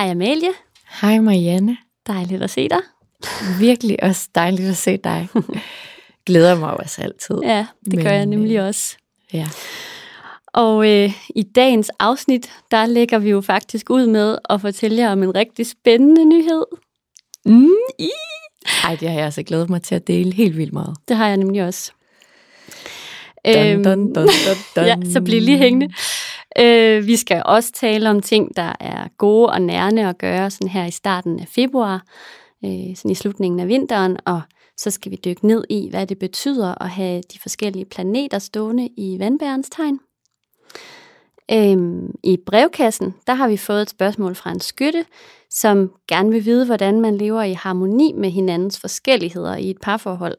Hej Amalie. Hej Marianne. Dejligt at se dig. Virkelig også dejligt at se dig. Glæder mig også altid. Ja, det Men, gør jeg nemlig øh, også. Ja. Og øh, i dagens afsnit, der lægger vi jo faktisk ud med at fortælle jer om en rigtig spændende nyhed. Mm, i. Ej, det har jeg altså glædet mig til at dele helt vildt meget. Det har jeg nemlig også. Dun, dun, dun, dun, dun. ja, så bliv lige hængende. Øh, vi skal også tale om ting, der er gode og nærende at gøre sådan her i starten af februar, øh, sådan i slutningen af vinteren, og så skal vi dykke ned i, hvad det betyder at have de forskellige planeter stående i vandbærens tegn. Øhm, I brevkassen, der har vi fået et spørgsmål fra en skytte, som gerne vil vide, hvordan man lever i harmoni med hinandens forskelligheder i et parforhold,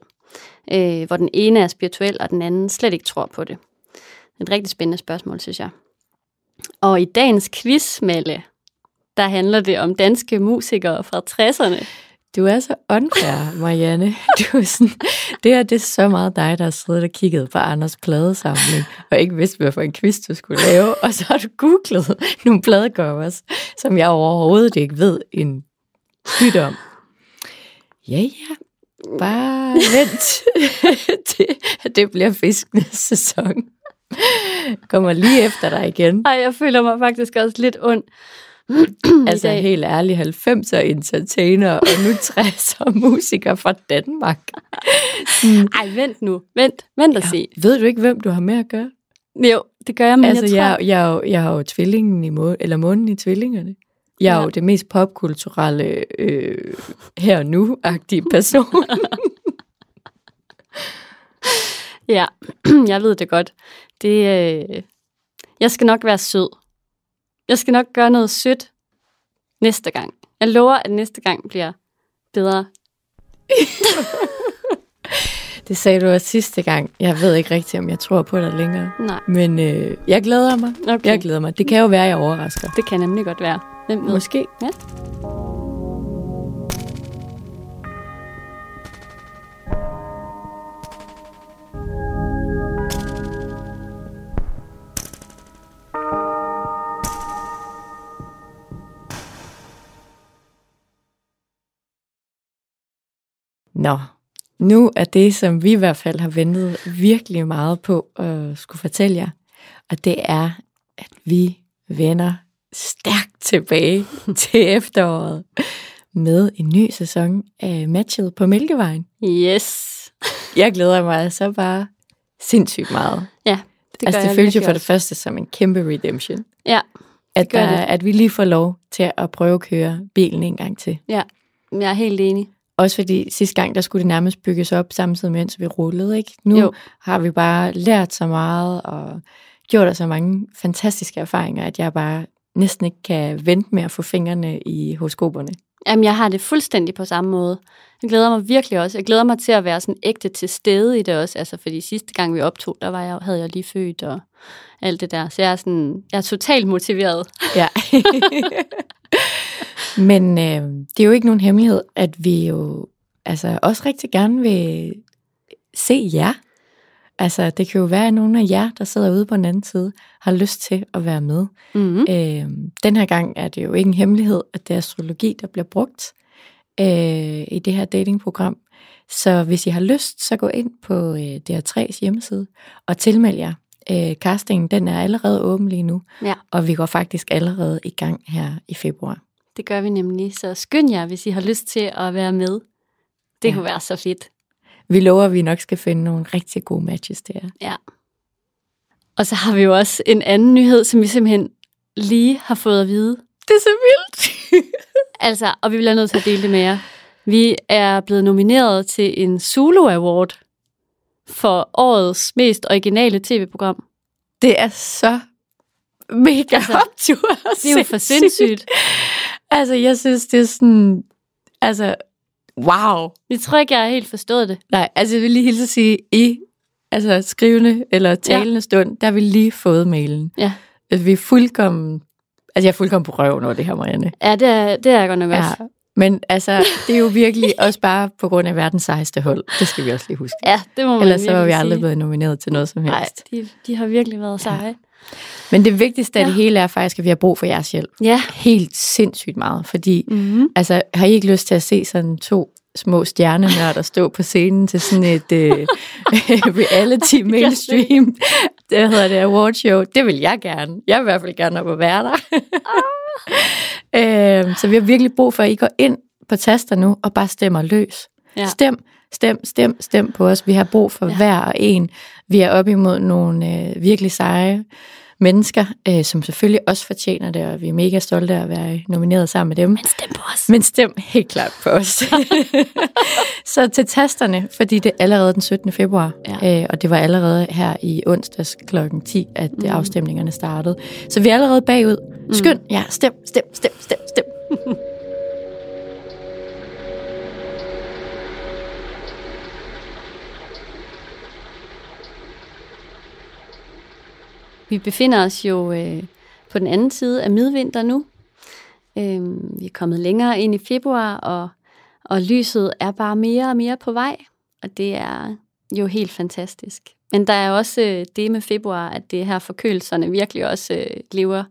øh, hvor den ene er spirituel, og den anden slet ikke tror på det. Et rigtig spændende spørgsmål, synes jeg. Og i dagens quiz, der handler det om danske musikere fra 60'erne. Du er så unfair, Marianne. Du er sådan, det her det er så meget dig, der har siddet og kigget på Anders pladesamling, og ikke vidste, hvad for en quiz du skulle lave, og så har du googlet nogle pladecovers, som jeg overhovedet ikke ved en byt om. Ja, ja, bare vent det, det bliver fiskenes sæson. Kommer lige efter dig igen. Ej, jeg føler mig faktisk også lidt ond. altså dag. helt ærligt, 90'er entertainer og nu 60'er musikere fra Danmark. Ej, vent nu. Vent, vent og se. Ved du ikke, hvem du har med at gøre? Jo, det gør jeg, men altså, jeg tror... jeg, jeg, jo- jeg har jo tvillingen i må, eller månen i tvillingerne. Jeg er Ja. jo det mest popkulturelle øh, her og nu-agtige person. Ja, jeg ved det godt. Det, øh... Jeg skal nok være sød. Jeg skal nok gøre noget sødt næste gang. Jeg lover, at næste gang bliver bedre. det sagde du også sidste gang. Jeg ved ikke rigtigt, om jeg tror på dig længere. Nej, Men øh, jeg glæder mig. okay. Jeg glæder mig. Det kan jo være, jeg overrasker. Det kan nemlig godt være. Hvem ved? Måske. Ja. Nå, nu er det, som vi i hvert fald har ventet virkelig meget på at skulle fortælle jer, og det er, at vi vender stærkt tilbage til efteråret med en ny sæson af Matchet på Mælkevejen. Yes. Jeg glæder mig så bare sindssygt meget. Ja, det altså, det føles jo for det første som en kæmpe redemption. Ja, At, gør der, det. at vi lige får lov til at prøve at køre bilen en gang til. ja. Jeg er helt enig. Også fordi sidste gang, der skulle det nærmest bygges op samtidig mens vi rullede. Ikke? Nu jo. har vi bare lært så meget og gjort os så mange fantastiske erfaringer, at jeg bare næsten ikke kan vente med at få fingrene i horoskoperne. Jamen, jeg har det fuldstændig på samme måde. Jeg glæder mig virkelig også. Jeg glæder mig til at være sådan ægte til stede i det også. Altså, fordi sidste gang vi optog, der var jeg, havde jeg lige født og alt det der. Så jeg er, sådan, jeg er totalt motiveret. Ja. Men øh, det er jo ikke nogen hemmelighed, at vi jo altså, også rigtig gerne vil se jer. Altså, det kan jo være, at nogle af jer, der sidder ude på den anden side, har lyst til at være med. Mm-hmm. Øh, den her gang er det jo ikke en hemmelighed, at det er astrologi, der bliver brugt øh, i det her datingprogram. Så hvis I har lyst, så gå ind på øh, DR3's hjemmeside og tilmeld jer. Øh, castingen den er allerede åben lige nu, Ja, og vi går faktisk allerede i gang her i februar. Det gør vi nemlig. Så skynd jer, hvis I har lyst til at være med. Det Ja. kunne være så fedt. Vi lover, at vi nok skal finde nogle rigtig gode matches jer. Ja. Og så har vi jo også en anden nyhed, som vi simpelthen lige har fået at vide. Det er så vildt! Altså, og vi bliver nødt til at dele det med jer. Vi er blevet nomineret til en Zulu Award for årets mest originale tv-program. det er så mega altså, optur. Det er jo for sindssygt. Altså, jeg synes, det er sådan... Altså, wow. Jeg tror ikke, jeg har helt forstået det. Nej, altså jeg vil lige hilse at sige, i altså skrivende eller talende ja. stund, der har vi lige fået mailen. Ja. Altså, vi er fuldkommen... Altså, jeg er fuldkommen på røven over det her, Marianne. Ja, det er, det er jeg godt nok Ja. også. Men altså, det er jo virkelig også bare på grund af verdens sejeste hold. Det skal vi også lige huske. Ja, det må man Ellers så var vi aldrig sige. blevet nomineret til noget som Nej, helst. de, de har virkelig været seje. Men det vigtigste af Ja. det hele er faktisk, at vi har brug for jeres hjælp. Ja. Helt sindssygt meget, fordi Mm-hmm. altså, har I ikke lyst til at se sådan to små stjernenørder stå på scenen til sådan et øh, reality mainstream, det hedder det award show. Det vil jeg gerne. Jeg vil i hvert fald gerne op og være der. øhm, så vi har virkelig brug for, at I går ind på taster nu og bare stemmer løs. Ja. Stem, stem, stem, stem på os. Vi har brug for Ja. hver og en. Vi er op imod nogle øh, virkelig seje mennesker, øh, som selvfølgelig også fortjener det, og vi er mega stolte af at være nomineret sammen med dem. Men stem på os. Men stem helt klart på os. så til tasterne, fordi det er allerede den 17. februar, Ja. øh, og det var allerede her i onsdags klokken 10, at Mm. mm. afstemningerne startede. Så vi er allerede bagud. Skynd, ja, stem, stem, stem, stem, stem. Vi befinder os jo øh, på den anden side af midvinter nu. Øh, vi er kommet længere ind i februar, og, og lyset er bare mere og mere på vej. Og det er jo helt fantastisk. Men der er også øh, det med februar, at det her forkølelserne virkelig også øh, lever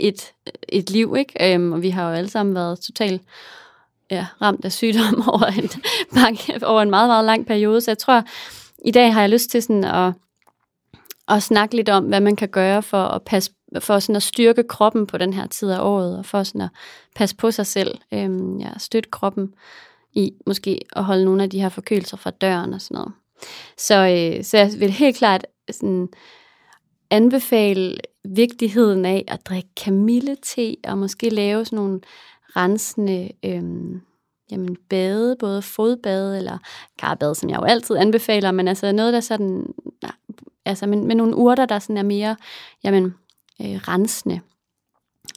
et, et liv. Ikke? Øhm, og vi har jo alle sammen været totalt ja, ramt af sygdom over en, mange, over en meget, meget lang periode. Så jeg tror, i dag har jeg lyst til sådan at og snakke lidt om, hvad man kan gøre for at passe for sådan at styrke kroppen på den her tid af året, og for sådan at passe på sig selv, øhm, ja, støtte kroppen i måske at holde nogle af de her forkølelser fra døren og sådan noget. Så, øh, så jeg vil helt klart sådan anbefale vigtigheden af at drikke kamillete og måske lave sådan nogle rensende øhm, jamen bade, både fodbade eller karbade, som jeg jo altid anbefaler, men altså noget, der sådan, altså med, med nogle urter, der sådan er mere, jamen, øh, rensende.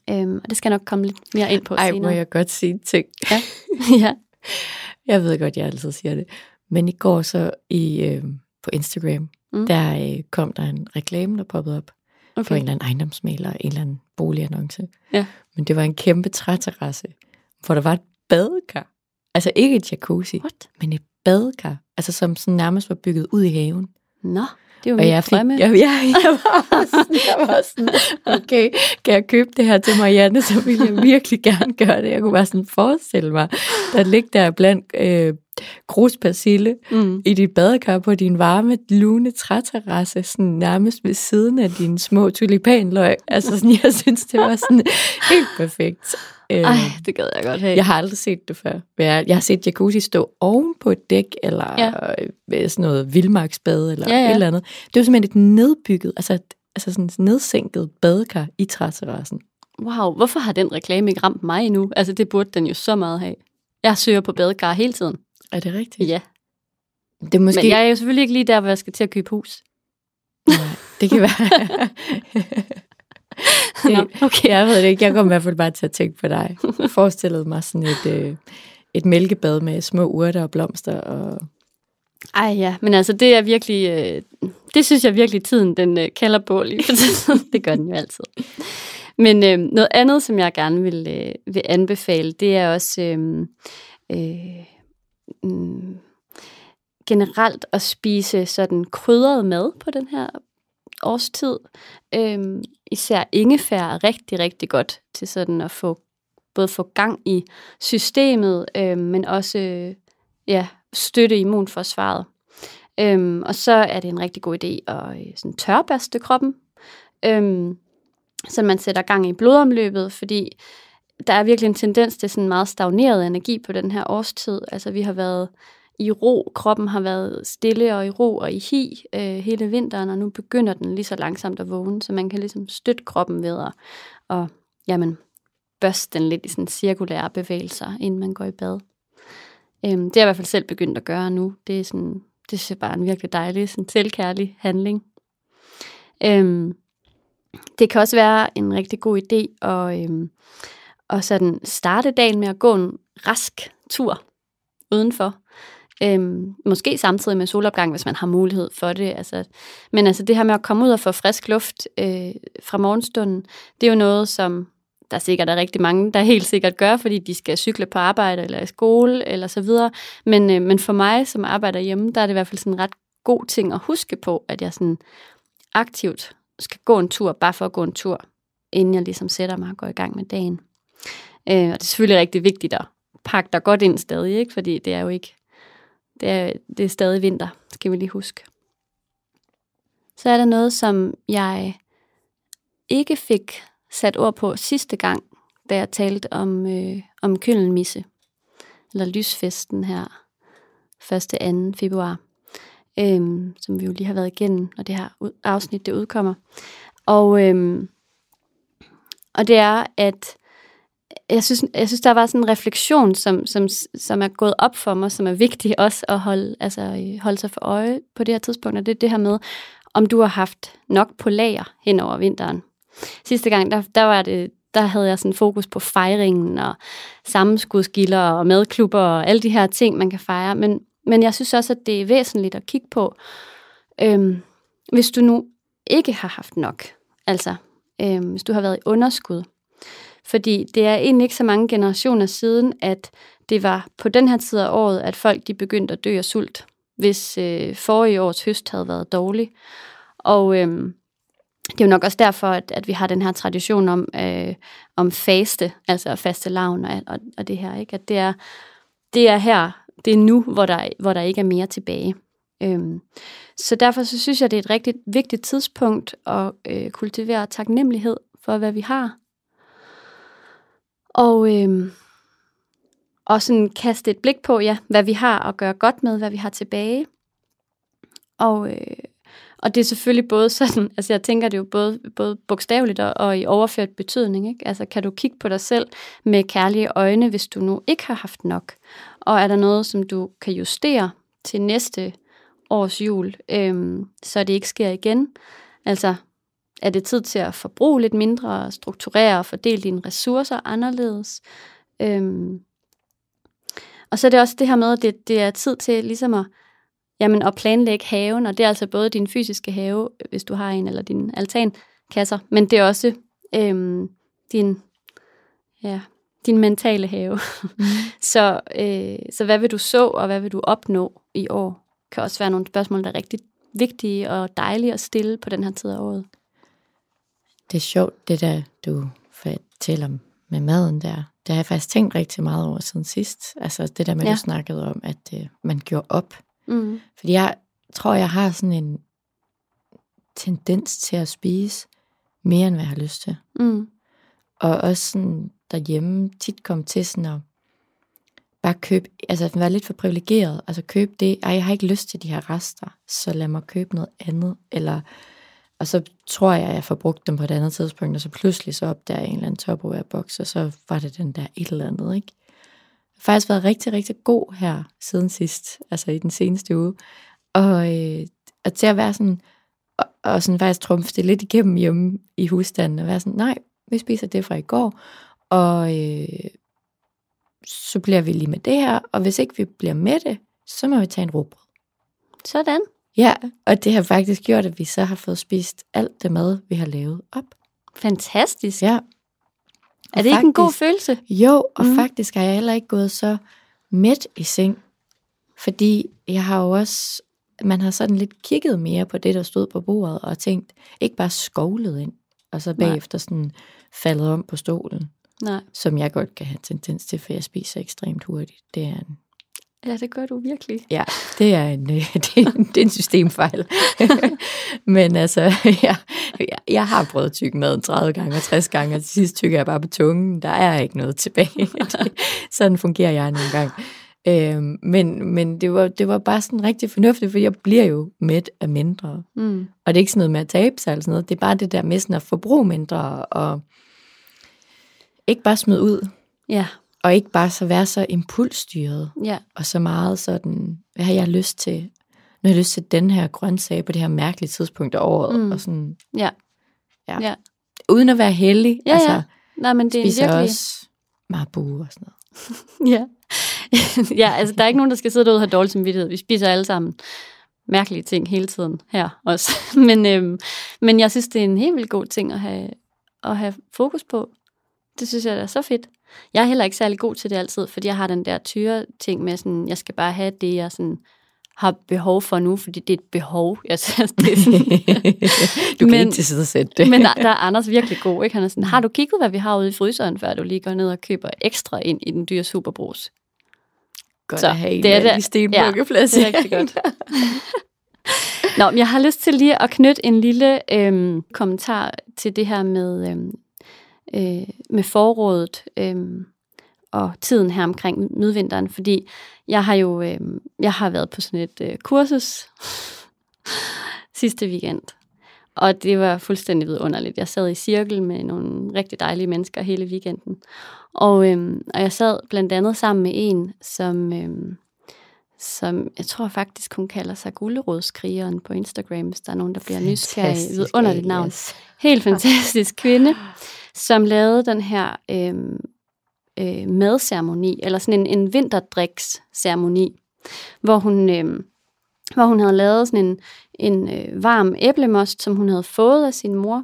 Øhm, og det skal jeg nok komme lidt mere ind på Ej, senere. må jeg godt sige ting. Ja. ja. Jeg ved godt, jeg altid siger det. Men i går så i, øh, på Instagram, Mm. der øh, kom der en reklame, der poppede op okay. for Okay. en eller anden ejendomsmaler, en eller anden boligannonce. Ja. Men det var en kæmpe træterrasse, hvor der var et badekar. Altså ikke et jacuzzi, What? men et badekar. Altså som sådan nærmest var bygget ud i haven. Nå, det er jo jeg fik, drømme. jeg, jeg, jeg, var sådan, jeg var sådan, okay, kan jeg købe det her til Marianne, så ville jeg virkelig gerne gøre det. Jeg kunne bare sådan forestille mig, der ligger der blandt øh, gruspersille Mm. i dit badekar på din varme, lune træterrasse, sådan nærmest ved siden af dine små tulipanløg. Altså sådan, jeg synes, det var sådan helt perfekt. Øh, Ej, det gad jeg godt have. jeg har aldrig set det før. Jeg, har set jacuzzi stå oven på et dæk, eller Ja. ja. sådan noget vildmarksbade, eller Ja, ja, ja. ja. et eller andet. Det var simpelthen et nedbygget, altså, et- altså sådan et nedsænket badekar i træterrassen. Wow, hvorfor har den reklame ikke ramt mig endnu? Altså, det burde den jo så meget have. Jeg søger på badekar hele tiden. Er det rigtigt? Ja, Det er måske... men jeg er jo selvfølgelig ikke lige der, hvor jeg skal til at købe hus. Nej, det kan være... Nå, det, okay. Jeg ved det ikke. Jeg kom i hvert fald bare til at tænke på dig. Jeg forestillede mig sådan et, øh, et mælkebad med små urter og blomster. Og... Ej ja, men altså det er virkelig, øh, det synes jeg virkelig tiden den øh, kalder på lige for tiden. det gør den jo altid. Men øh, noget andet, som jeg gerne vil, øh, vil anbefale, det er også øh, øh, mm, generelt at spise sådan krydret mad på den her årstid. Øhm, især ingefær er rigtig, rigtig godt til sådan at få både få gang i systemet, øhm, men også øh, ja, støtte immunforsvaret. Øhm, og så er det en rigtig god idé at øh, sådan tørbaste kroppen, øhm, så man sætter gang i blodomløbet, fordi der er virkelig en tendens til sådan meget stagneret energi på den her årstid. Altså vi har været i ro, kroppen har været stille og i ro og i hi øh, hele vinteren, og nu begynder den lige så langsomt at vågne, så man kan ligesom støtte kroppen ved at og, jamen, børste den lidt i sådan cirkulære bevægelser, inden man går i bad. Øhm, det er jeg i hvert fald selv begyndt at gøre nu. Det er sådan, det er bare en virkelig dejlig, sådan selvkærlig handling. Øhm, det kan også være en rigtig god idé at, øhm, og sådan starte dagen med at gå en rask tur udenfor. Øhm, måske samtidig med solopgang, hvis man har mulighed for det. Altså, men altså det her med at komme ud og få frisk luft øh, fra morgenstunden, det er jo noget, som der sikkert er rigtig mange, der helt sikkert gør, fordi de skal cykle på arbejde eller i skole eller så videre. Men, øh, men for mig, som arbejder hjemme, der er det i hvert fald sådan en ret god ting at huske på, at jeg sådan aktivt skal gå en tur, bare for at gå en tur, inden jeg ligesom sætter mig og går i gang med dagen. Øh, og det er selvfølgelig rigtig vigtigt at pakke dig godt ind stadig, ikke? fordi det er jo ikke, det er, det er stadig vinter, skal vi lige huske. Så er der noget, som jeg ikke fik sat ord på sidste gang, da jeg talte om, øh, om køllenmisse, eller lysfesten her 1. 2. februar, øhm, som vi jo lige har været igennem, og det her afsnit, det udkommer. Og, øhm, og det er, at jeg synes, jeg synes, der var sådan en refleksion, som, som, som er gået op for mig, som er vigtig også at holde, altså, øh, holde sig for øje på det her tidspunkt, og det er det her med, om du har haft nok på lager hen over vinteren. Sidste gang, der, der var det, der havde jeg sådan fokus på fejringen og sammenskudskilder og madklubber og alle de her ting, man kan fejre. Men, men jeg synes også, at det er væsentligt at kigge på, øhm, hvis du nu ikke har haft nok, altså øhm, hvis du har været i underskud. Fordi det er egentlig ikke så mange generationer siden, at det var på den her tid af året, at folk de begyndte at dø af sult, hvis øh, forrige års høst havde været dårlig. Og øh, det er jo nok også derfor, at, at vi har den her tradition om, øh, om faste, altså faste lavn og, og, og det her. Ikke? At det er, det er her, det er nu, hvor der, hvor der ikke er mere tilbage. Øhm, så derfor så synes jeg, det er et rigtig vigtigt tidspunkt at øh, kultivere taknemmelighed for, hvad vi har. Og, øh, og sådan kaste et blik på, ja, hvad vi har at gøre godt med, hvad vi har tilbage. Og, øh, og det er selvfølgelig både sådan, altså jeg tænker det jo både, både bogstaveligt og, og i overført betydning. Ikke? Altså kan du kigge på dig selv med kærlige øjne, hvis du nu ikke har haft nok? Og er der noget, som du kan justere til næste års jul, øhm, så det ikke sker igen? Altså er det tid til at forbruge lidt mindre, strukturere og fordele dine ressourcer anderledes? Øhm, og så er det også det her med, at det, det er tid til ligesom at Jamen at planlægge haven, og det er altså både din fysiske have, hvis du har en, eller din altankasser, men det er også øhm, din, ja, din mentale have. Mm. så, øh, så hvad vil du så, og hvad vil du opnå i år? Kan også være nogle spørgsmål, der er rigtig vigtige og dejlige at stille på den her tid af året. Det er sjovt, det der, du fortæller med maden der. Det har jeg faktisk tænkt rigtig meget over siden sidst. Altså det der med, ja. du snakkede om, at øh, man gjorde op Mm. Fordi jeg tror, jeg har sådan en tendens til at spise mere, end hvad jeg har lyst til. Mm. Og også sådan derhjemme tit kom til sådan at bare købe, altså være lidt for privilegeret, altså købe det, ej, jeg har ikke lyst til de her rester, så lad mig købe noget andet, eller, og så tror jeg, at jeg får brugt dem på et andet tidspunkt, og så pludselig så opdager jeg en eller anden Tupperware-boks, og så var det den der et eller andet, ikke? har faktisk været rigtig, rigtig god her siden sidst, altså i den seneste uge. Og, øh, og til at være sådan, og, og sådan faktisk trumfe det lidt igennem hjemme i husstanden, og være sådan, nej, vi spiser det fra i går, og øh, så bliver vi lige med det her, og hvis ikke vi bliver med det, så må vi tage en råbrød. Sådan. Ja, og det har faktisk gjort, at vi så har fået spist alt det mad, vi har lavet op. Fantastisk. Ja, er det faktisk, ikke en god følelse? Jo, og mm. faktisk har jeg heller ikke gået så midt i seng. Fordi jeg har jo også, man har sådan lidt kigget mere på det, der stod på bordet, og tænkt, ikke bare skovlet ind, og så bagefter sådan faldet om på stolen. Nej. Som jeg godt kan have tendens til, for jeg spiser ekstremt hurtigt. Det er en Ja, det gør du virkelig. Ja, det er en, det er en, det er en systemfejl. Men altså, ja, jeg har prøvet tykke maden 30 gange og 60 gange, og til sidst tykker jeg bare på tungen. Der er ikke noget tilbage. sådan fungerer jeg nogle gange. Øhm, men men det, var, det var bare sådan rigtig fornuftigt, for jeg bliver jo mæt af mindre. Mm. Og det er ikke sådan noget med at tabe sig eller sådan noget. Det er bare det der med sådan at forbruge mindre, og ikke bare smide ud. Ja. Og ikke bare så være så impulsstyret. Ja. Og så meget sådan, hvad har jeg lyst til? Nu har jeg lyst til den her grøntsag på det her mærkelige tidspunkt af året. Mm. Og sådan, ja. Ja. ja. Uden at være heldig. Ja, ja. Nej, men det er spiser virkelig... også marbu og sådan noget. Ja. ja, altså der er ikke nogen, der skal sidde derude og have dårlig samvittighed. Vi spiser alle sammen mærkelige ting hele tiden her også. men, øhm, men jeg synes, det er en helt vildt god ting at have, at have fokus på. Det synes jeg er så fedt. Jeg er heller ikke særlig god til det altid, fordi jeg har den der tyre ting med, sådan, jeg skal bare have det, jeg sådan, har behov for nu, fordi det er et behov. Jeg synes, det sådan, du kan Men- ikke tilsidesætte det. men der, der er Anders virkelig god. Ikke? Han er sådan, har du kigget, hvad vi har ude i fryseren, før du lige går ned og køber ekstra ind i den dyre superbrus? godt så at have en det er det, stenbukkeplads. det er rigtig godt. Nå, men jeg har lyst til lige at knytte en lille øhm, kommentar til det her med, øhm, øh, med forrådet øh, og tiden her omkring midvinteren, fordi jeg har jo øh, jeg har været på sådan et øh, kursus sidste weekend, og det var fuldstændig vidunderligt. Jeg sad i cirkel med nogle rigtig dejlige mennesker hele weekenden, og, øhm, og jeg sad blandt andet sammen med en, som... Øhm, som jeg tror faktisk, hun kalder sig Gullerådskrigeren på Instagram, hvis der er nogen, der bliver nysgerrige. Fantastisk Vidunderligt navn. alias. Helt fantastisk kvinde, som lavede den her øhm, øh, madceremoni, eller sådan en, en vinterdriksceremoni, hvor hun, øhm, hvor hun havde lavet sådan en, en øh, varm æblemost, som hun havde fået af sin mor,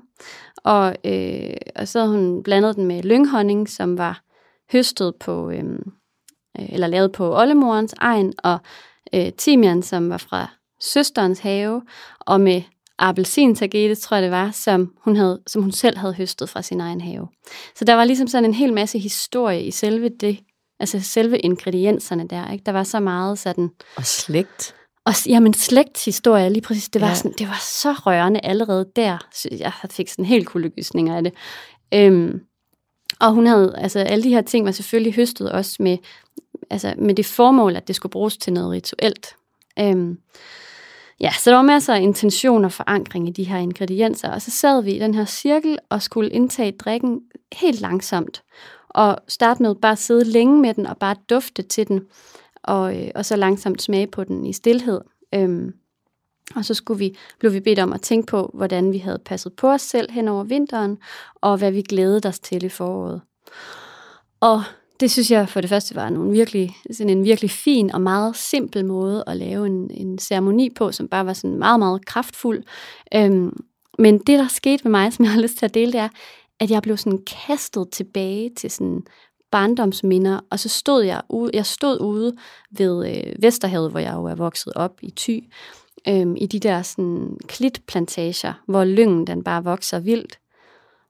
og, øh, og så havde hun blandet den med lynghonning, som var høstet på, øhm, øh, eller lavet på oldemorens egen, og øh, timian, som var fra søsterens have, og med appelsintagete, tror jeg det var, som hun, havde, som hun selv havde høstet fra sin egen have. Så der var ligesom sådan en hel masse historie i selve det, altså selve ingredienserne der, ikke? Der var så meget sådan, Og slægt. og jamen slægtshistorie, lige præcis, det var, Ja. sådan, det var så rørende allerede der. Jeg fik sådan helt kuldegysninger af det. Øhm, og hun havde, altså alle de her ting var selvfølgelig høstet også med, altså med det formål, at det skulle bruges til noget rituelt. Øhm, ja, så der var masser af intention og forankring i de her ingredienser, og så sad vi i den her cirkel og skulle indtage drikken helt langsomt, og starte med bare at sidde længe med den og bare dufte til den, og, øh, og så langsomt smage på den i stillhed. Øhm, og så skulle vi, blev vi bedt om at tænke på, hvordan vi havde passet på os selv hen over vinteren, og hvad vi glædede os til i foråret. Og det synes jeg for det første var nogle virkelig, sådan en virkelig fin og meget simpel måde at lave en, en ceremoni på, som bare var sådan meget, meget kraftfuld. Øhm, men det, der skete med mig, som jeg har lyst til at dele, det er, at jeg blev sådan kastet tilbage til sådan barndomsminder, og så stod jeg ude, jeg stod ude ved øh, Vesterhavet, hvor jeg jo er vokset op i Thy, øhm, i de der sådan klitplantager, hvor lyngen den bare vokser vildt.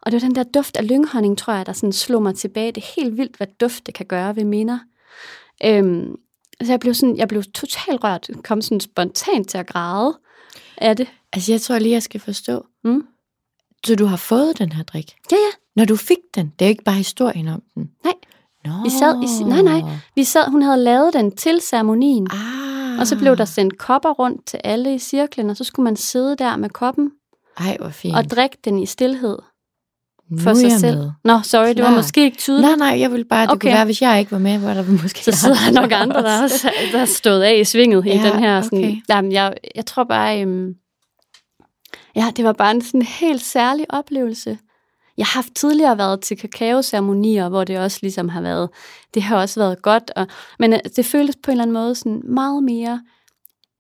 Og det var den der duft af lynghonning, tror jeg, der sådan slog mig tilbage. Det er helt vildt, hvad dufte kan gøre ved minder. Øhm, så jeg blev, sådan, jeg blev totalt rørt, kom sådan spontant til at græde af det. Altså, jeg tror lige, jeg skal forstå. Mm. Så du har fået den her drik? Ja, ja. Når du fik den, det er ikke bare historien om den. Nej. Nå. Vi sad i, nej, nej. Vi sad, hun havde lavet den til ceremonien, Ah. Og så blev der sendt kopper rundt til alle i cirklen, og så skulle man sidde der med koppen Ej, hvor fint. og drikke den i stillhed nu for er sig selv. Med. Nå, sorry, det var Klar. måske ikke tydeligt. Nej, nej, jeg vil bare, det okay. Kunne være, hvis jeg ikke var med, var der måske Så sidder der nok andre, der også der er stået af i svinget i Ja, den her. Sådan, okay. jamen, jeg, jeg tror bare, øhm, ja, det var bare en sådan helt særlig oplevelse. Jeg har haft tidligere været til kakaoceremonier, hvor det også ligesom har været, det har også været godt, og, men øh, det føltes på en eller anden måde sådan meget mere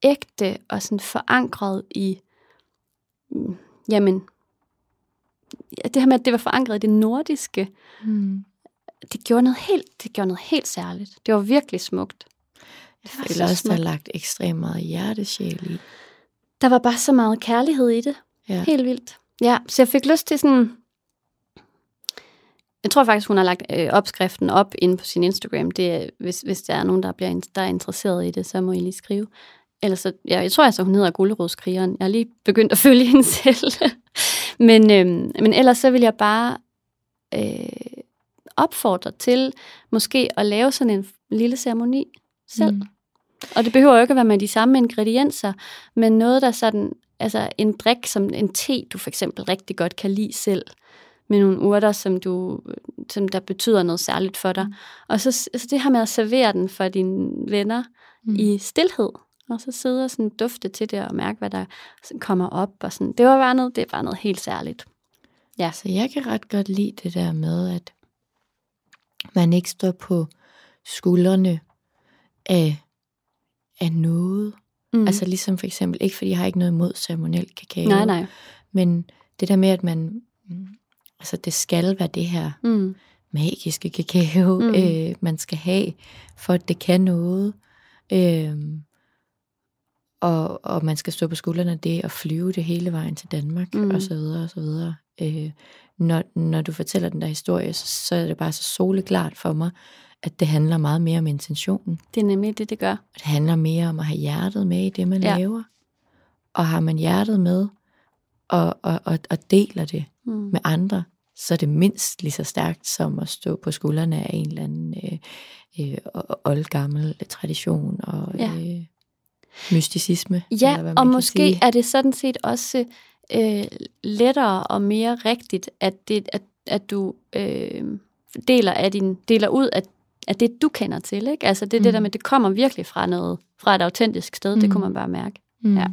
ægte og sådan forankret i, mm, jamen, ja, det her med, at det var forankret i det nordiske, Mm. det gjorde noget helt, det gjorde noget helt særligt. Det var virkelig smukt. Jeg føler så også, der er lagt ekstremt meget hjertesjæl i. Der var bare så meget kærlighed i det. Ja. Helt vildt. Ja, så jeg fik lyst til sådan... Jeg tror faktisk, hun har lagt øh, opskriften op inde på sin Instagram. Det hvis, hvis der er nogen, der, bliver, der er interesseret i det, så må I lige skrive. Ellers så, ja, jeg tror altså, hun hedder Gullerådskrigeren. Jeg har lige begyndt at følge hende selv. men, øhm, men ellers så vil jeg bare øh, opfordre til måske at lave sådan en lille ceremoni selv. Mm. Og det behøver jo ikke at være med de samme ingredienser, men noget, der sådan, altså en drik som en te, du for eksempel rigtig godt kan lide selv, med nogle urter, som, du, som der betyder noget særligt for dig. Mm. Og så altså det her med at servere den for dine venner Mm. i stillhed, og så sidde og sådan dufte til det og mærke, hvad der kommer op. Og sådan. Det var bare noget, det bare noget helt særligt. Ja. Så jeg kan ret godt lide det der med, at man ikke står på skuldrene af, af noget. Mm. Altså ligesom for eksempel, ikke fordi jeg har ikke noget imod ceremoniel kakao. nej, nej. Men det der med, at man, altså det skal være det her Mm. magiske kakao, Mm. øh, man skal have, for at det kan noget. Øh, og, og man skal stå på skuldrene af det og flyve det hele vejen til Danmark, Mm. og så videre, og så videre. Øh, når, når du fortæller den der historie, så, så er det bare så soleklart for mig, at det handler meget mere om intentionen. Det er nemlig det, det gør. Og det handler mere om at have hjertet med i det, man ja. laver. Og har man hjertet med, og, og, og, og deler det Mm. med andre, så er det mindst lige så stærkt som at stå på skuldrene af en eller anden øh, øh, oldgammel tradition og Ja. øh, mysticisme. Ja, eller hvad man og måske sige. er det sådan set også øh, lettere og mere rigtigt, at, det, at, at du øh, deler, af din, deler ud af, af det, du kender til. Ikke? Altså det, mm. det der Mm. med, det kommer virkelig fra noget, fra et autentisk sted, mm. det Mm. kunne man bare mærke. mm. ja.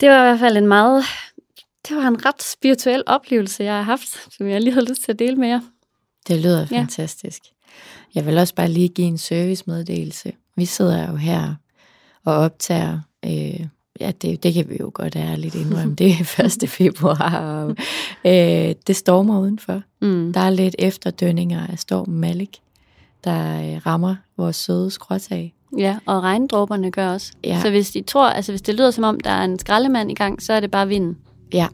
Det var i hvert fald en meget, det var en ret spirituel oplevelse, jeg har haft, som jeg lige havde lyst til at dele med jer. Det lyder Ja. fantastisk. Jeg vil også bare lige give en servicemeddelelse. Vi sidder jo her og optager, øh, ja, det, det kan vi jo godt ærligt indrømme, det er 1. februar, og øh, det stormer udenfor. Mm. Der er lidt efterdønninger af stormen Malik, der øh, rammer vores søde skråtag. Ja, og regndråberne gør også. Ja. Så hvis de tror, altså hvis det lyder som om, der er en skraldemand i gang, så er det bare vinden. Ja,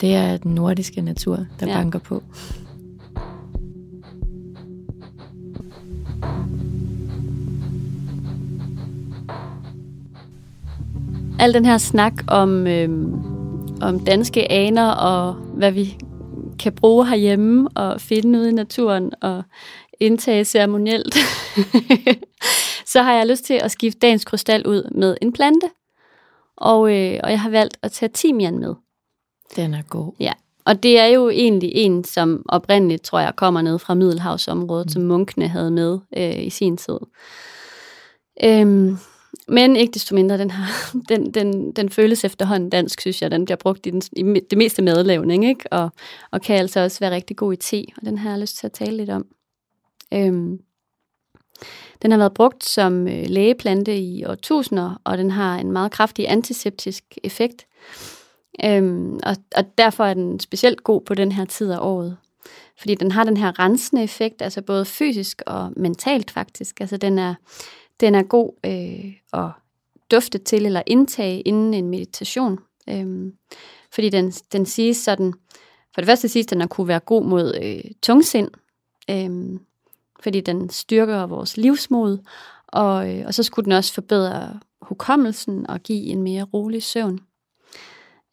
det er den nordiske natur, der Ja. banker på. al den her snak om, øhm, om danske aner og hvad vi kan bruge herhjemme og finde ude i naturen og indtage ceremonielt, så har jeg lyst til at skifte dagens krystal ud med en plante. Og, øh, og jeg har valgt at tage timian med. Den er god. Ja, og det er jo egentlig en, som oprindeligt, tror jeg, kommer ned fra Middelhavsområdet, mm. som munkene havde med øh, i sin tid. Øhm, men ikke desto mindre, den, har, den, den, den føles efterhånden dansk, synes jeg. Den bliver brugt i, den, i det meste madlavning, ikke? Og, og kan altså også være rigtig god i te, og den har jeg lyst til at tale lidt om. Øhm, den har været brugt som øh, lægeplante i årtusinder, og den har en meget kraftig antiseptisk effekt. Øhm, og, og derfor er den specielt god på den her tid af året. Fordi den har den her rensende effekt, altså både fysisk og mentalt faktisk. Altså den er, den er god øh, at dufte til eller indtage inden en meditation. Øhm, fordi den, den siges sådan, for det første siges den at kunne være god mod øh, tungsind, øhm, fordi den styrker vores livsmod, og, øh, og så skulle den også forbedre hukommelsen og give en mere rolig søvn.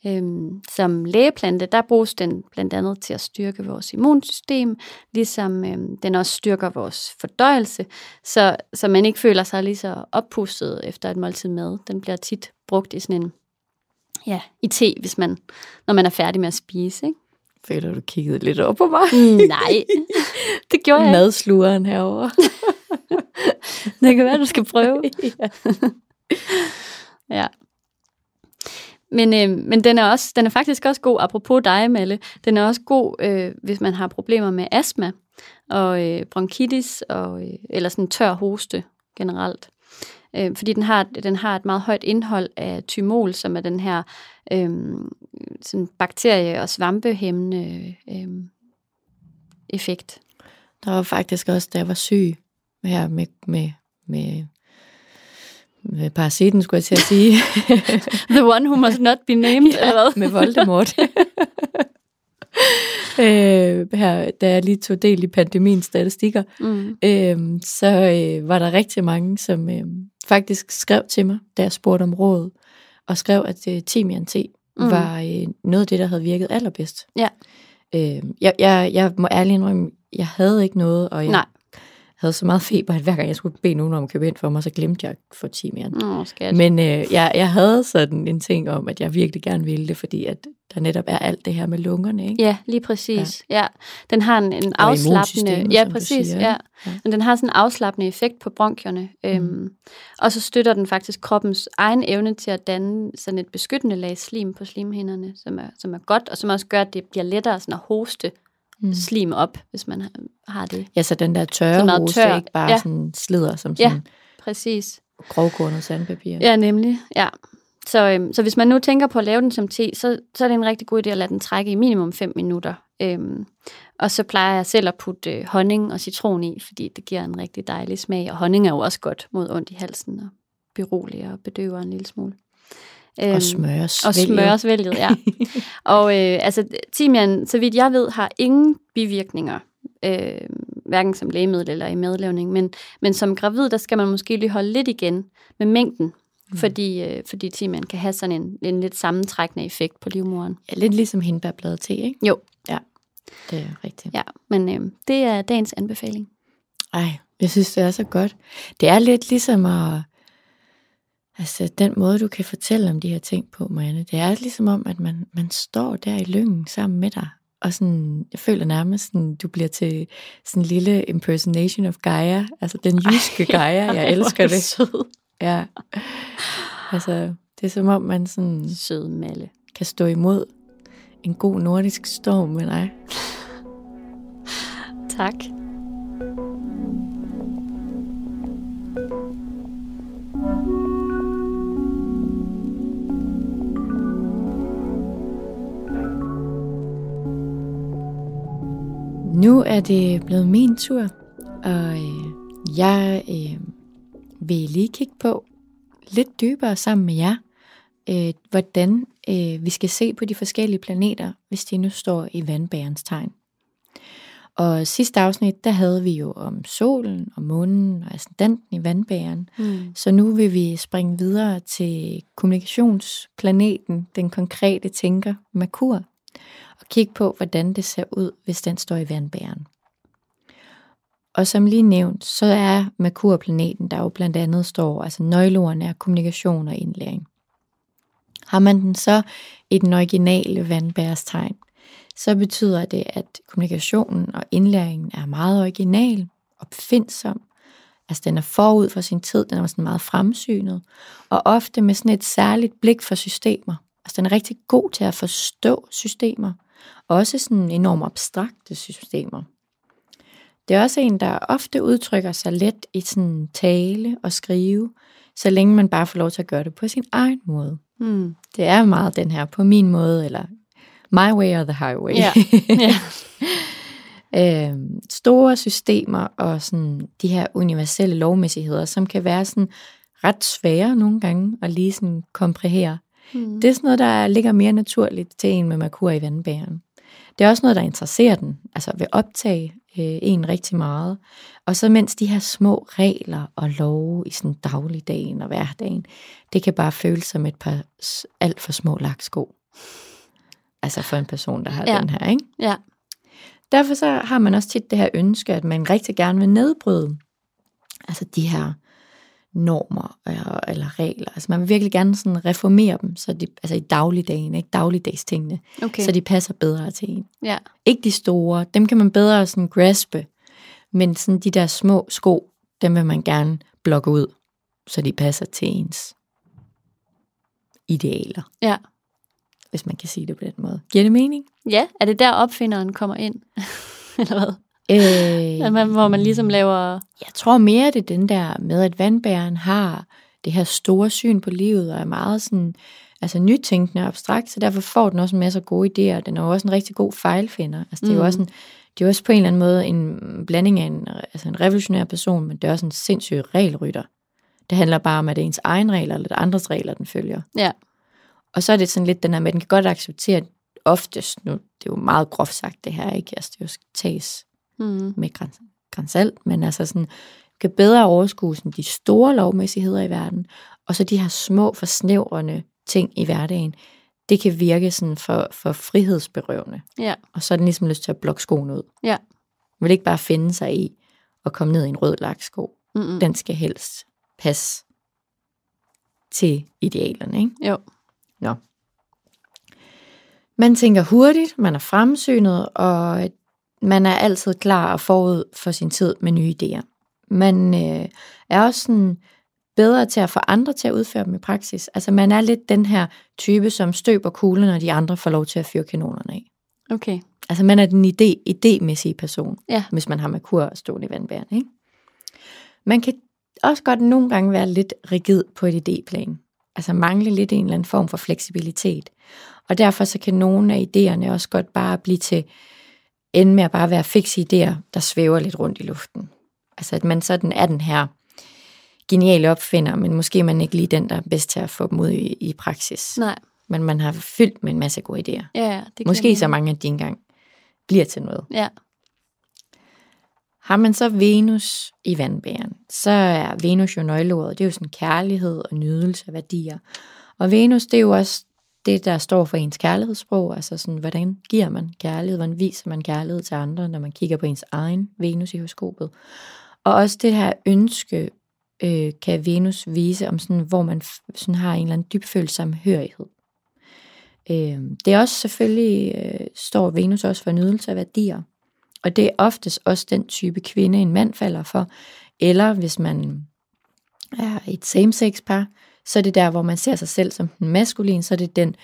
Øhm, som lægeplante, der bruges den blandt andet til at styrke vores immunsystem, ligesom øhm, den også styrker vores fordøjelse, så, så man ikke føler sig lige så oppustet efter et måltid mad. Den bliver tit brugt i sådan en, ja, i te, hvis man, når man er færdig med at spise, ikke? Føler du kiggede lidt op på mig? Nej, det gjorde jeg. Madslugeren herovre. Det kan være, du skal prøve. ja. Ja. Men, øh, men den er også, den er faktisk også god, apropos dig, Malle, den er også god, øh, hvis man har problemer med astma og øh, bronkitis, og, øh, eller sådan tør hoste generelt. Øh, fordi den har, den har et meget højt indhold af thymol, som er den her øh, sådan bakterie- og svampehæmmende øh, effekt. Der var faktisk også, da jeg var syg her med, med, med, med parasitten, skulle jeg til at sige. The one who must not be named, ja, eller hvad? med Voldemort. øh, her, da jeg lige tog del i pandemiens statistikker, Mm. øh, så øh, var der rigtig mange, som øh, faktisk skrev til mig, da jeg spurgte om råd, og skrev, at øh, timian Mm. mm. var øh, noget af det, der havde virket allerbedst. Ja. Øh, jeg, jeg, jeg må ærligt indrømme, jeg havde ikke noget, og jeg Nej. Havde så meget feber, at hver gang jeg skulle bede nogen om at købe ind for mig, så glemte jeg få timian. Åh, skat. Men øh, jeg, jeg havde sådan en ting om, at jeg virkelig gerne ville det, fordi at der netop er alt det her med lungerne, ikke? Ja, lige præcis. Ja. ja. Den har en, en afslappende... Ja, præcis. siger, ja. Ja. Men den har sådan en afslappende effekt på bronkierne. Mm. Øhm, og så støtter den faktisk kroppens egen evne til at danne sådan et beskyttende lag slim på slimhinderne, som er, som er godt, og som også gør, at det bliver lettere sådan at hoste mm. slim op, hvis man har- det. Ja, så den der tørre Så tør. ikke bare Ja. sådan slider som Ja. sådan Præcis. grovkornet sandpapir. Ja, nemlig. Ja. Så, øhm, så hvis man nu tænker på at lave den som te, så, så er det en rigtig god idé at lade den trække i minimum 5 minutter. Øhm, og så plejer jeg selv at putte øh, honning og citron i, fordi det giver en rigtig dejlig smag. Og honning er jo også godt mod ondt i halsen og beroliger og bedøver en lille smule. Øhm, Og smøres. og smøresvælget, ja. og øh, altså, timian, så vidt jeg ved, har ingen bivirkninger, øh, hverken som lægemiddel eller i madlavning, men, men som gravid, der skal man måske lige holde lidt igen med mængden, mm. fordi, øh, fordi timian kan have sådan en, en lidt sammentrækkende effekt på livmoderen. Ja, lidt ligesom hindbærbladet te, ikke? Jo. Ja, det er rigtigt. Ja, men øh, det er dagens anbefaling. Ej, jeg synes, det er så godt. Det er lidt ligesom at... Altså, den måde, du kan fortælle om de her ting på, Marianne, det er ligesom om, at man, man står der i lyngen sammen med dig, og sådan, jeg føler nærmest, sådan, du bliver til sådan en lille impersonation of Gaia, altså den jyske Gaia, jeg elsker det. Sød. Ja. Altså, det er som om, man sådan Sød malle. kan stå imod en god nordisk storm med dig. Tak. Nu er det blevet min tur, og øh, jeg øh, vil lige kigge på lidt dybere sammen med jer, øh, hvordan øh, vi skal se på de forskellige planeter, hvis de nu står i vandbærens tegn. Og sidste afsnit, der havde vi jo om solen og månen og ascendanten i vandbæren. Mm. Så nu vil vi springe videre til kommunikationsplaneten, den konkrete tænker, Merkur, og kigge på, hvordan det ser ud, hvis den står i vandbæren. Og som lige nævnt, så er Merkur-planeten, der jo blandt andet står, altså nøgleordene er kommunikation og indlæring. Har man den så i den originale vandbærestegn, så betyder det, at kommunikationen og indlæringen er meget original, opfindsom, altså den er forud for sin tid, den er sådan meget fremsynet, og ofte med sådan et særligt blik for systemer. Altså den er rigtig god til at forstå systemer, også sådan enormt abstrakte systemer. Det er også en, der ofte udtrykker sig let i sådan tale og skrive, så længe man bare får lov til at gøre det på sin egen måde. Mm. Det er meget den her på min måde, eller my way or the highway. Ja. ja. øh, store systemer og sådan de her universelle lovmæssigheder, som kan være sådan ret svære nogle gange at lige sådan komprahere. Mm. Det er sådan noget, der ligger mere naturligt til en med Merkur i vandbæren. Det er også noget, der interesserer den, altså vil optage øh, en rigtig meget. Og så mens de her små regler og love i sådan dagligdagen og hverdagen, det kan bare føles som et par alt for små laksko. Altså for en person, der har ja. den her, ikke? ja. Derfor så har man også tit det her ønske, at man rigtig gerne vil nedbryde altså de her normer eller, eller regler. Altså man vil virkelig gerne sådan reformere dem, så de, altså i dagligdagen, ikke dagligdags tingene, Okay. så de passer bedre til en. ja. Ikke de store, dem kan man bedre sådan graspe, men sådan de der små sko, dem vil man gerne blokke ud, så de passer til ens idealer, ja. hvis man kan sige det på den måde. Giver det mening? Ja, er det der opfinderen kommer ind? Eller hvad? Øh, hvor man ligesom laver... Jeg tror mere, det er den der med, at vandbæren har det her store syn på livet, og er meget sådan, altså nytænkende og abstrakt, så derfor får den også en masse gode idéer. Den er jo også en rigtig god fejlfinder. Altså, det er jo Mm. også, en, det er jo også på en eller anden måde en blanding af en, altså en revolutionær person, men det er også en sindssyg regelrytter. Det handler bare om, at det er ens egen regler, eller det andres regler, den følger. Ja. Og så er det sådan lidt den her med, at den kan godt acceptere oftest, nu, det er jo meget groft sagt det her, ikke? Altså, det er jo tages Mm. med græns, grænsalt, men altså sådan, kan bedre overskue sådan de store lovmæssigheder i verden, og så de her små, forsnævrende ting i hverdagen, det kan virke sådan for, for frihedsberøvende. Ja. Og så er den ligesom lyst til at blokke skoen ud. Ja. Man vil ikke bare finde sig i at komme ned i en rød laksko. Mm-mm. Den skal helst passe til idealerne, ikke? Jo. Nå. Man tænker hurtigt, man er fremsynet, og man er altid klar og forud for sin tid med nye idéer. Man øh, er også sådan bedre til at få andre til at udføre dem i praksis. Altså man er lidt den her type, som støber kuglen, når de andre får lov til at fyre kanonerne af. Okay. Altså man er den idé, idémæssige person, Ja. hvis man har Merkur stående i vandbæren. Ikke? Man kan også godt nogle gange være lidt rigid på et idéplan. Altså mangle lidt en eller anden form for fleksibilitet. Og derfor så kan nogle af idéerne også godt bare blive til, ende med at bare være fikse idéer, der svæver lidt rundt i luften. Altså at man sådan er den her geniale opfinder, men måske man ikke lige den, der er bedst til at få dem ud i, i praksis. Nej. Men man har fyldt med en masse gode idéer. Ja, ja. Det Måske kan så mange, at de engang bliver til noget. Ja. Har man så Venus i vandbæren, så er Venus jo nøgleordet. Det er jo sådan kærlighed og nydelse af værdier. Og Venus, det er jo også det, der står for ens kærlighedssprog. Altså sådan, hvordan giver man kærlighed? Hvordan viser man kærlighed til andre, når man kigger på ens egen Venus i horoskopet? Og også det her ønske, øh, kan Venus vise om sådan, hvor man sådan har en eller anden dybfølt samhørighed. Øh, det er også selvfølgelig, øh, står Venus også for nydelse af værdier. Og det er oftest også den type kvinde, en mand falder for. Eller hvis man er et same-sex par, så er det der, hvor man ser sig selv som den maskuline, så er det den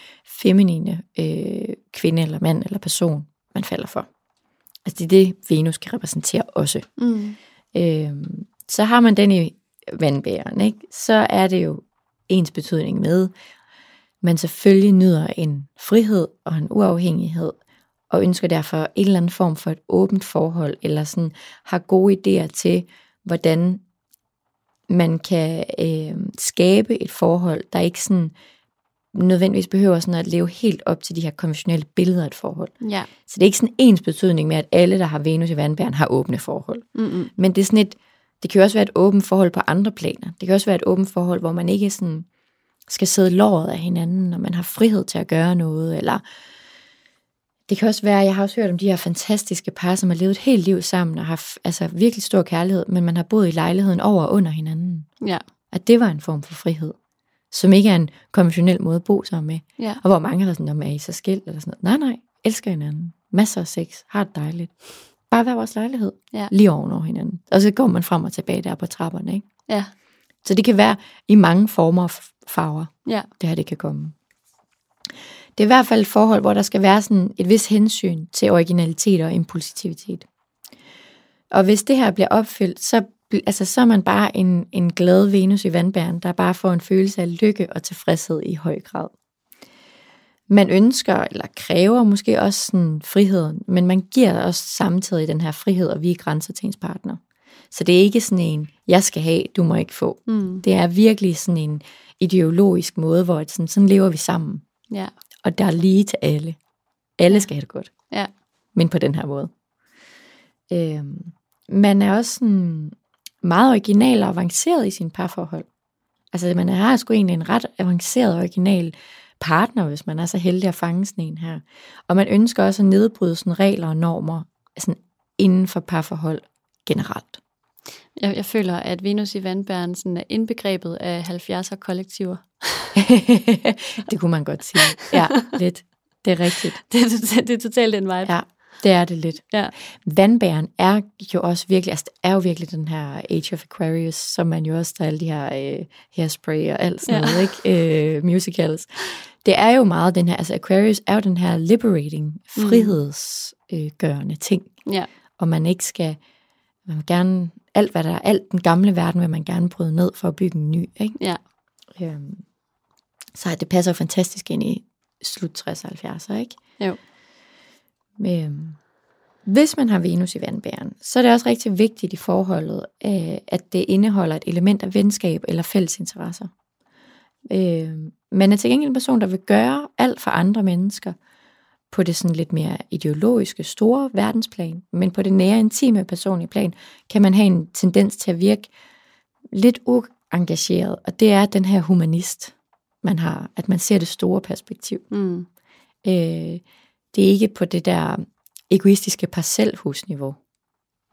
feminine øh, kvinde eller mand eller person, man falder for. Altså det er det, Venus kan repræsentere også. Mm. Øh, så har man den i vandbæren, ikke? så er det jo ens betydning med, man selvfølgelig nyder en frihed og en uafhængighed, og ønsker derfor en eller anden form for et åbent forhold, eller sådan har gode idéer til, hvordan man kan øh, skabe et forhold, der ikke sådan nødvendigvis behøver sådan at leve helt op til de her konventionelle billeder af et forhold. Ja. Så det er ikke sådan ens betydning med, at alle, der har Venus i vandbæren, har åbne forhold. Mm-mm. Men det er sådan et, det kan jo også være et åbent forhold på andre planer. Det kan også være et åbent forhold, hvor man ikke sådan skal sidde låret af hinanden, og man har frihed til at gøre noget, eller det kan også være, jeg har også hørt om de her fantastiske par, som har levet et helt liv sammen, og har altså virkelig stor kærlighed, men man har boet i lejligheden over og under hinanden. Ja. At det var en form for frihed, som ikke er en konventionel måde at bo sammen med. Ja. Og hvor mange har sådan, om er I så skilt eller sådan noget. Nej, nej, elsker hinanden. Masser af sex, har det dejligt. Bare hver vores lejlighed, Ja. lige ovenover hinanden. Og så går man frem og tilbage der på trapperne, ikke? Ja. Så det kan være i mange former og farver, Ja. det her det kan komme. Det er i hvert fald et forhold, hvor der skal være sådan et vis hensyn til originalitet og impulsivitet. Og hvis det her bliver opfyldt, så, altså, så er man bare en, en glad Venus i vandbæren, der bare får en følelse af lykke og tilfredshed i høj grad. Man ønsker eller kræver måske også sådan friheden, men man giver også samtidig den her frihed og vige grænser til ens partner. Så det er ikke sådan en, jeg skal have, du må ikke få. Mm. Det er virkelig sådan en ideologisk måde, hvor et sådan, sådan lever vi sammen. Ja. Og der er lige til alle. Alle skal have det godt. Ja. Men på den her måde. Øhm, man er også sådan meget original og avanceret i sin parforhold. Altså man har sgu egentlig en ret avanceret og original partner, hvis man er så heldig at fange sådan en her. Og man ønsker også at nedbryde sådan regler og normer sådan inden for parforhold generelt. Jeg, jeg føler, at Venus i vandbæren sådan er indbegrebet af 70'er kollektiver. det kunne man godt sige. Ja, lidt. Det er rigtigt. Det, er tot- det er totalt den vibe. Ja, det er det lidt. Ja. Vandbæren er jo også virkelig, altså det er jo virkelig den her Age of Aquarius, som man jo også, der er alle de her øh, hairspray og alt sådan Ja. noget, ikke? Øh, musicals. Det er jo meget den her, altså Aquarius er jo den her liberating, frihedsgørende øh, ting, Ja. og man ikke skal, man vil gerne, alt hvad der er, alt den gamle verden vil man gerne bryde ned for at bygge en ny, ikke? Ja. Øhm, så det passer jo fantastisk ind i slut 60'er 70'er, ikke? Jo. Øhm, hvis man har Venus i vandbæren, så er det også rigtig vigtigt i forholdet, øh, at det indeholder et element af venskab eller fælles interesser. Øh, man er til gengæld en person, der vil gøre alt for andre mennesker på det sådan lidt mere ideologiske, store verdensplan, men på det nære, intime, personlige plan, kan man have en tendens til at virke lidt uengageret, og det er den her humanist, man har, at man ser det store perspektiv. Mm. Øh, det er ikke på det der egoistiske parcelhusniveau,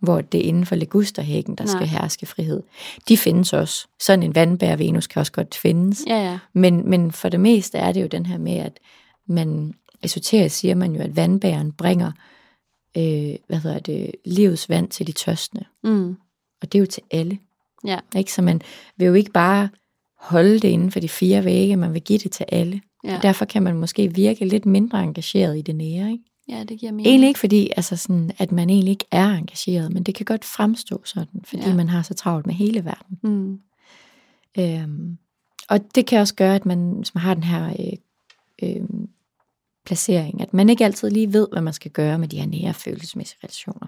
hvor det er inden for legusterhækken, der Nej. skal herske frihed. De findes også. Sådan en vandbær Venus kan også godt findes. Ja, ja. Men, men for det meste er det jo den her med, at man esoterisk siger man jo, at vandbæren bringer øh, hvad hedder det, livets vand til de tørstende. Mm. Og det er jo til alle. Ja. Ikke? Så man vil jo ikke bare holde det inden for de fire vægge, man vil give det til alle. Ja. Og derfor kan man måske virke lidt mindre engageret i det nære. Ikke? ja, det giver mening. Egentlig ikke fordi, altså sådan, at man egentlig ikke er engageret, men det kan godt fremstå sådan, fordi Ja. man har så travlt med hele verden. Mm. Øhm, og det kan også gøre, at man, hvis man har den her øh, øh, placering, at man ikke altid lige ved, hvad man skal gøre med de her nære følelsesmæssige relationer.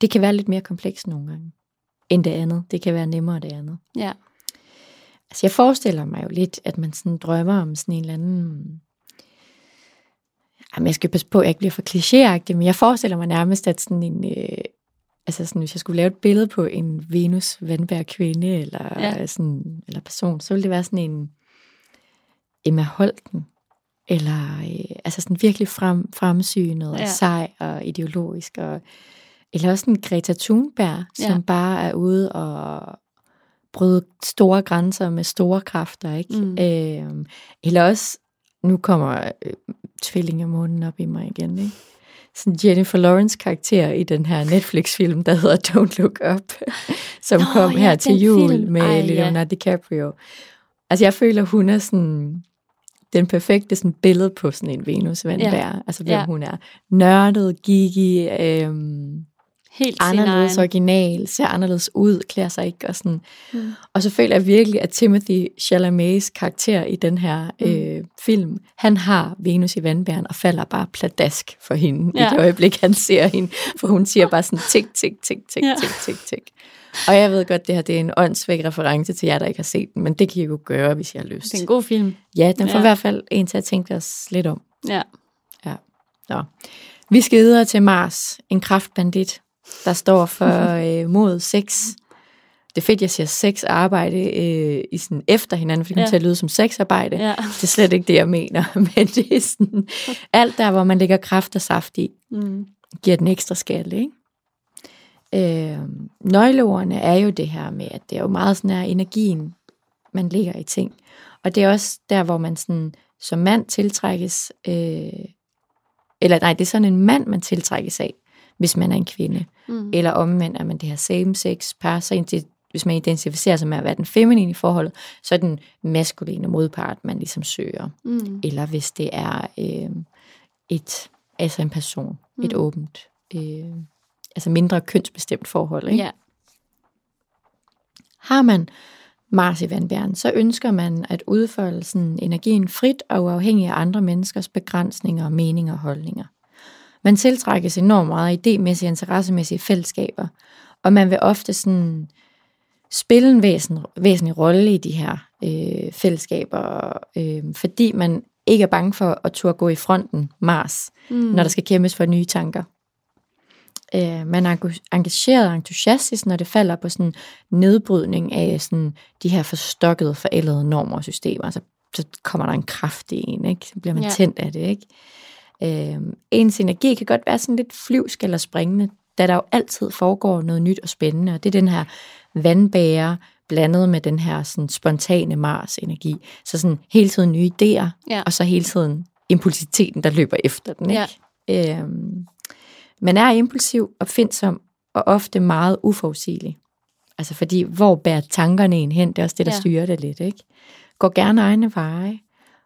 Det kan være lidt mere komplekst nogle gange, end det andet. Det kan være nemmere det andet. Ja. Altså jeg forestiller mig jo lidt, at man sådan drømmer om sådan en eller anden... Jamen, jeg skal passe på, at jeg ikke bliver for klichéagtig, men jeg forestiller mig nærmest, at sådan en... Øh, altså sådan, hvis jeg skulle lave et billede på en Venus vandbær kvinde, eller, ja. sådan, eller person, så ville det være sådan en Emma Holten, eller øh, altså sådan virkelig frem, fremsynet og Ja. sej og ideologisk, og, eller også en Greta Thunberg, Ja. som bare er ude og bryde store grænser med store kræfter, ikke? Mm. Øhm, eller også, nu kommer øh, tvillingemånen op i mig igen, ikke? Sådan Jennifer Lawrence karakter i den her Netflix-film, der hedder Don't Look Up, som Nå, kom ja, her til jul film. med Ej, ja. Leonardo DiCaprio. Altså jeg føler, hun er sådan den perfekte sådan billede på sådan en Venus vandbær. Ja. Altså hvem Ja. hun er. Nørdet, gigi, øhm, Helt anderledes egen. original, ser anderledes ud, klæder sig ikke og sådan. Mm. Og så føler jeg virkelig, at Timothy Chalamets karakter i den her Mm. øh, film, han har Venus i vandbæren og falder bare pladask for hende. Ja. i det øjeblik, han ser hende. For hun siger bare sådan tik, tik, tik, tik, Ja. tik, tik, tik. Og jeg ved godt, det her det er en åndsvæk reference til jer, der ikke har set den, men det kan I jo gøre, hvis I har lyst. Det er en god film. Ja, den får Ja. i hvert fald en til at tænke os lidt om. Ja. Nå. Vi skal videre til Mars, en kraftbandit, der står for øh, mod sex. Det er fedt, jeg siger sex arbejde øh, i sådan efter hinanden, for det kommer Ja. til at lyde som sexarbejde. Ja. Det er slet ikke det, jeg mener, men det er sådan, alt der, hvor man lægger kraft og saft i, Mm. giver den ekstra skalle, ikke? Øh, nøgleordene er jo det her med, at det er jo meget sådan her energien, man lægger i ting. Og det er også der, hvor man sådan, som mand tiltrækkes, øh, eller nej, det er sådan en mand, man tiltrækkes af, hvis man er en kvinde. Mm. Eller omvendt er man det her same-sex par, så hvis man identificerer sig med at være den feminine i forholdet, så er den maskuline modpart, man ligesom søger. Mm. Eller hvis det er øh, et, altså en person, mm. et åbent, øh, altså mindre kønsbestemt forhold. Ikke? Ja. Har man Mars i vandbæren, så ønsker man at udfolde sådan energien frit og uafhængig af andre menneskers begrænsninger, meninger og holdninger. Man tiltrækkes enormt meget af idémæssige og interessemæssige fællesskaber, og man vil ofte sådan spille en væsen, væsentlig rolle i de her øh, fællesskaber, øh, fordi man ikke er bange for at turde gå i fronten Mars, Mm. når der skal kæmpes for nye tanker. Øh, man er engageret og entusiastisk, når det falder på sådan nedbrydning af sådan de her forstokkede, forældede normer og systemer. Så, så kommer der en kraft i en, ikke? så bliver man Ja. tændt af det. Ikke? Øh, ens energi kan godt være sådan lidt flyvsk eller springende, da der jo altid foregår noget nyt og spændende, og det er den her vandbære blandet med den her sådan spontane Mars-energi. Så sådan hele tiden nye idéer, Ja. og så hele tiden impulsiviteten, der løber efter den. Ikke? Ja. Øhm, man er impulsiv, opfindsom og ofte meget uforudsigelig. Altså fordi, hvor bærer tankerne en hen? Det er også det, der Ja. styrer det lidt. Ikke? Går gerne egne veje.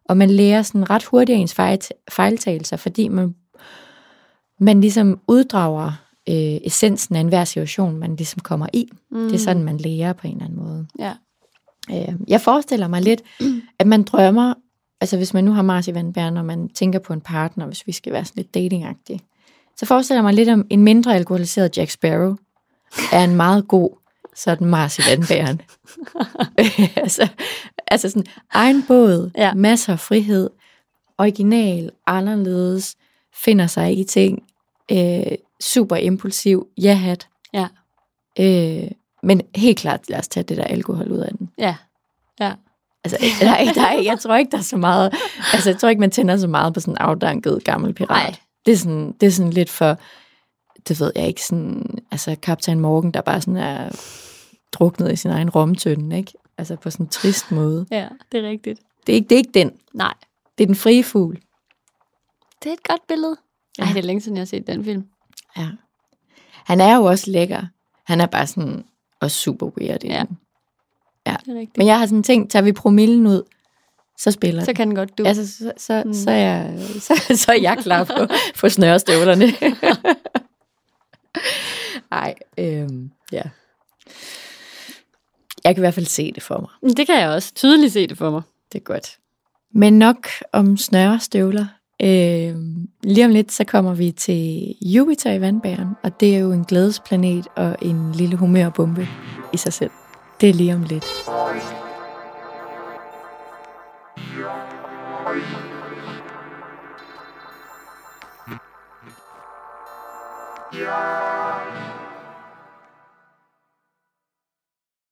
Og man lærer sådan ret hurtigt af ens fejl- fejltagelser, fordi man, man ligesom uddrager øh, essensen af enhver situation, man ligesom kommer i. Mm. Det er sådan, man lærer på en eller anden måde. Ja. Øh, jeg forestiller mig lidt, at man drømmer, altså hvis man nu har Mars i vandbæren, og man tænker på en partner, hvis vi skal være sådan lidt datingagtige, så forestiller jeg mig lidt om en mindre alkoholiseret Jack Sparrow, er en meget god sådan Mars i vandbæren. altså, altså sådan egen båd, Ja. masser af frihed, original, anderledes, finder sig i ting, øh, super impulsiv, ja-hat. Ja. Øh, men helt klart, lad os tage det der alkohol ud af den. Ja. Ja. Altså, der er, der er, jeg tror ikke, der er så meget, altså jeg tror ikke, man tænder så meget på sådan en afdanket gammel pirat. Nej. Det er sådan, det er sådan lidt for, det ved jeg ikke, sådan, altså Kaptajn Morgan, der bare sådan er druknet i sin egen romtønde, ikke? Altså på sådan en trist måde. Ja, det er rigtigt. Det er ikke, det er ikke den. Nej. Det er den frie fugl. Det er et godt billede. Ej, det er længe siden, jeg har set den film. Ja. Han er jo også lækker. Han er bare sådan også super weird. Ja. Ja. Det er rigtigt. Men jeg har sådan tænkt, tager vi promillen ud, så spiller Så kan den godt du. Altså, så, så, Mm. mm. så, er jeg, så, så er jeg klar på, på snørestøvlerne. Ej, øhm, ja. Jeg kan i hvert fald se det for mig. Det kan jeg også tydeligt se det for mig. Det er godt. Men nok om snørestøvler. Øhm, lige om lidt, så kommer vi til Jupiter i vandbæren, og det er jo en glædesplanet og en lille humørbombe i sig selv. Det er lige om lidt.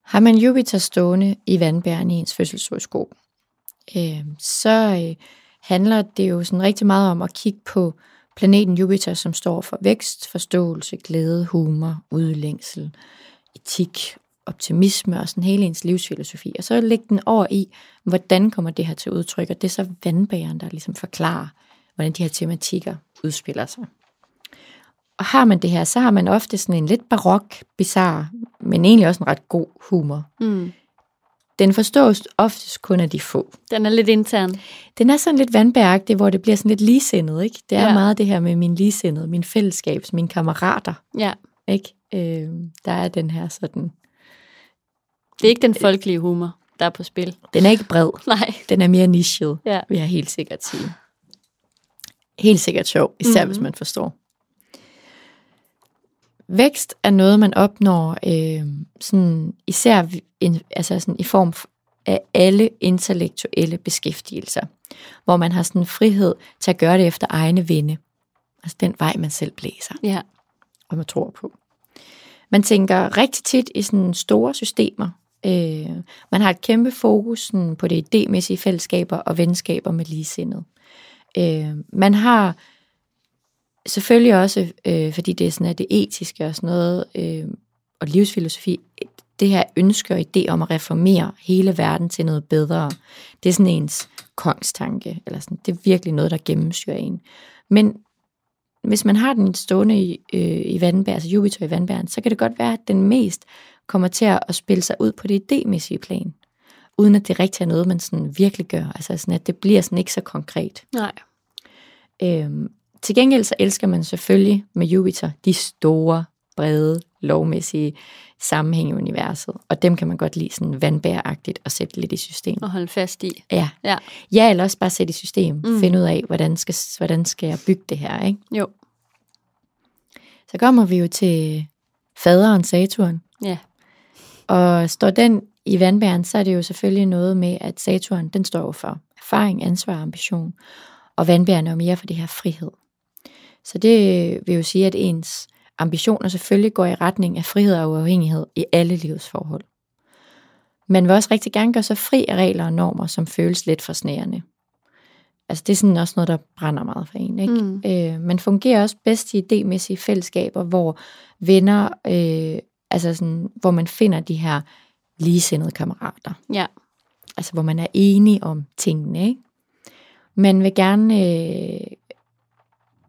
Har man Jupiter stående i vandbæren i ens fødselshoroskop, øh, så øh, handler det jo sådan rigtig meget om at kigge på planeten Jupiter, som står for vækst, forståelse, glæde, humor, udlængsel, etik, optimisme og sådan hele ens livsfilosofi. Og så lægge den over i, hvordan kommer det her til udtryk, og det er så vandbæren, der ligesom forklarer, hvordan de her tematikker udspiller sig. Og har man det her, så har man ofte sådan en lidt barok, bizarre, men egentlig også en ret god humor. Mm. Den forstås oftest kun af de få. Den er lidt intern. Den er sådan lidt vandbæragtig, hvor det bliver sådan lidt ligesindet, ikke? Det er Ja. meget det her med min ligesindede, min fællesskabs, mine kammerater, Ja. ikke? Øh, der er den her sådan... Det er ikke den folkelige humor, der er på spil. Den er ikke bred, Nej. den er mere nichet, Ja. vil jeg helt sikkert sige. Helt sikkert sjov, især Mhm. mm-hmm. hvis man forstår. Vækst er noget, man opnår øh, sådan, især en, altså sådan, i form af alle intellektuelle beskæftigelser, hvor man har sådan frihed til at gøre det efter egne vinde. Altså den vej, man selv blæser Ja. og man tror på. Man tænker rigtig tit i sådan store systemer. Øh, man har et kæmpe fokus sådan, på det idémæssige fællesskaber og venskaber med ligesindede. Øh, man har selvfølgelig også, øh, fordi det er sådan, at det etiske og sådan noget, øh, og livsfilosofi, det her ønske og idé om at reformere hele verden til noget bedre, det er sådan ens kongstanke, eller sådan, det er virkelig noget, der gennemsyrer en. Men hvis man har den stående i, øh, i vandbær, altså Jupiter i vandbæren, så kan det godt være, at den mest kommer til at spille sig ud på det idémæssige plan, uden at det rigtig er noget, man sådan virkelig gør. Altså sådan, at det bliver sådan ikke så konkret. Nej. Øhm, til gengæld så elsker man selvfølgelig med Jupiter de store, brede, lovmæssige sammenhænge i universet, og dem kan man godt lide sådan vandbæragtigt og sætte lidt i system. At holde fast i. Ja. Ja. ja, eller også bare sætte i system. Mm. Finde ud af, hvordan skal, hvordan skal jeg bygge det her, ikke? Jo. Så kommer vi jo til faderen Saturn. Ja. Og står den i vandbæren, så er det jo selvfølgelig noget med, at Saturn, den står for erfaring, ansvar og ambition. Og vandbæren er jo mere for det her frihed. Så det vil jo sige, at ens ambitioner selvfølgelig går i retning af frihed og uafhængighed i alle livets forhold. Man vil også rigtig gerne gøre sig fri af regler og normer, som føles lidt for snærende. Altså det er sådan også noget, der brænder meget for en. Ikke? Mm. Øh, man fungerer også bedst i idémæssige fællesskaber, hvor venner, øh, altså sådan, hvor man finder de her ligesindede kammerater. Ja. Altså hvor man er enige om tingene. Ikke? Man vil gerne, øh,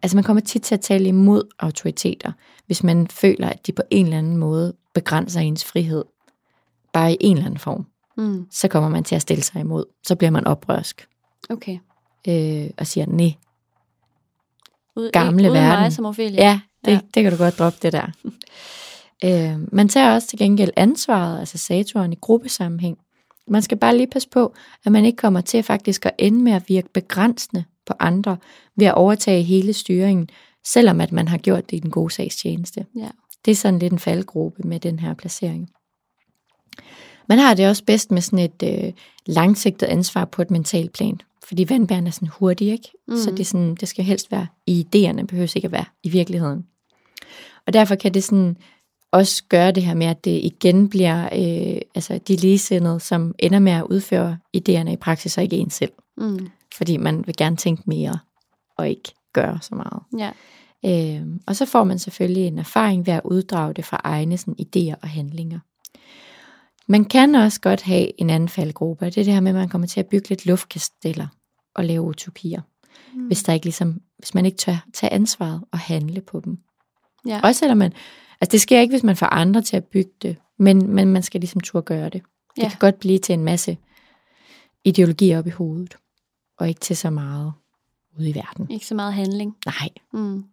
altså man kommer tit til at tale imod autoriteter, hvis man føler, at de på en eller anden måde begrænser ens frihed. Bare i en eller anden form. Mm. Så kommer man til at stille sig imod. Så bliver man oprørsk Okay. øh, og siger, nej, Ud, Gamle uden verden. mig som Ophelia. Ja, det, ja. det kan du godt droppe det der. øh, man tager også til gengæld ansvaret, altså Saturn, i gruppesammenhæng. Man skal bare lige passe på, at man ikke kommer til faktisk at ende med at virke begrænsende på andre ved at overtage hele styringen, selvom at man har gjort det i den gode sags tjeneste. Ja. Det er sådan lidt en faldgruppe med den her placering. Man har det også bedst med sådan et øh, langsigtet ansvar på et mentalt plan, fordi vandbæren er sådan hurtig, ikke? Mm. Så det, er sådan, det skal helst være i idéerne, behøver ikke at være i virkeligheden. Og derfor kan det sådan også gøre det her med, at det igen bliver øh, altså de ligesindede, som ender med at udføre idéerne i praksis, og ikke en selv. Mm. Fordi man vil gerne tænke mere, og ikke gøre så meget. Ja. Øh, og så får man selvfølgelig en erfaring ved at uddrage det fra egne sådan, idéer og handlinger. Man kan også godt have en anden faldgruppe, det er det her med, at man kommer til at bygge lidt luftkasteller og lave utopier, mm. hvis der ikke ligesom hvis man ikke tør tage ansvaret og handle på dem. Ja. Også selvom man, altså det sker ikke, hvis man får andre til at bygge det, men, men man skal ligesom turde gøre det. Det Ja. kan godt blive til en masse ideologier op i hovedet, og ikke til så meget ude i verden. Ikke så meget handling. Nej. Mm.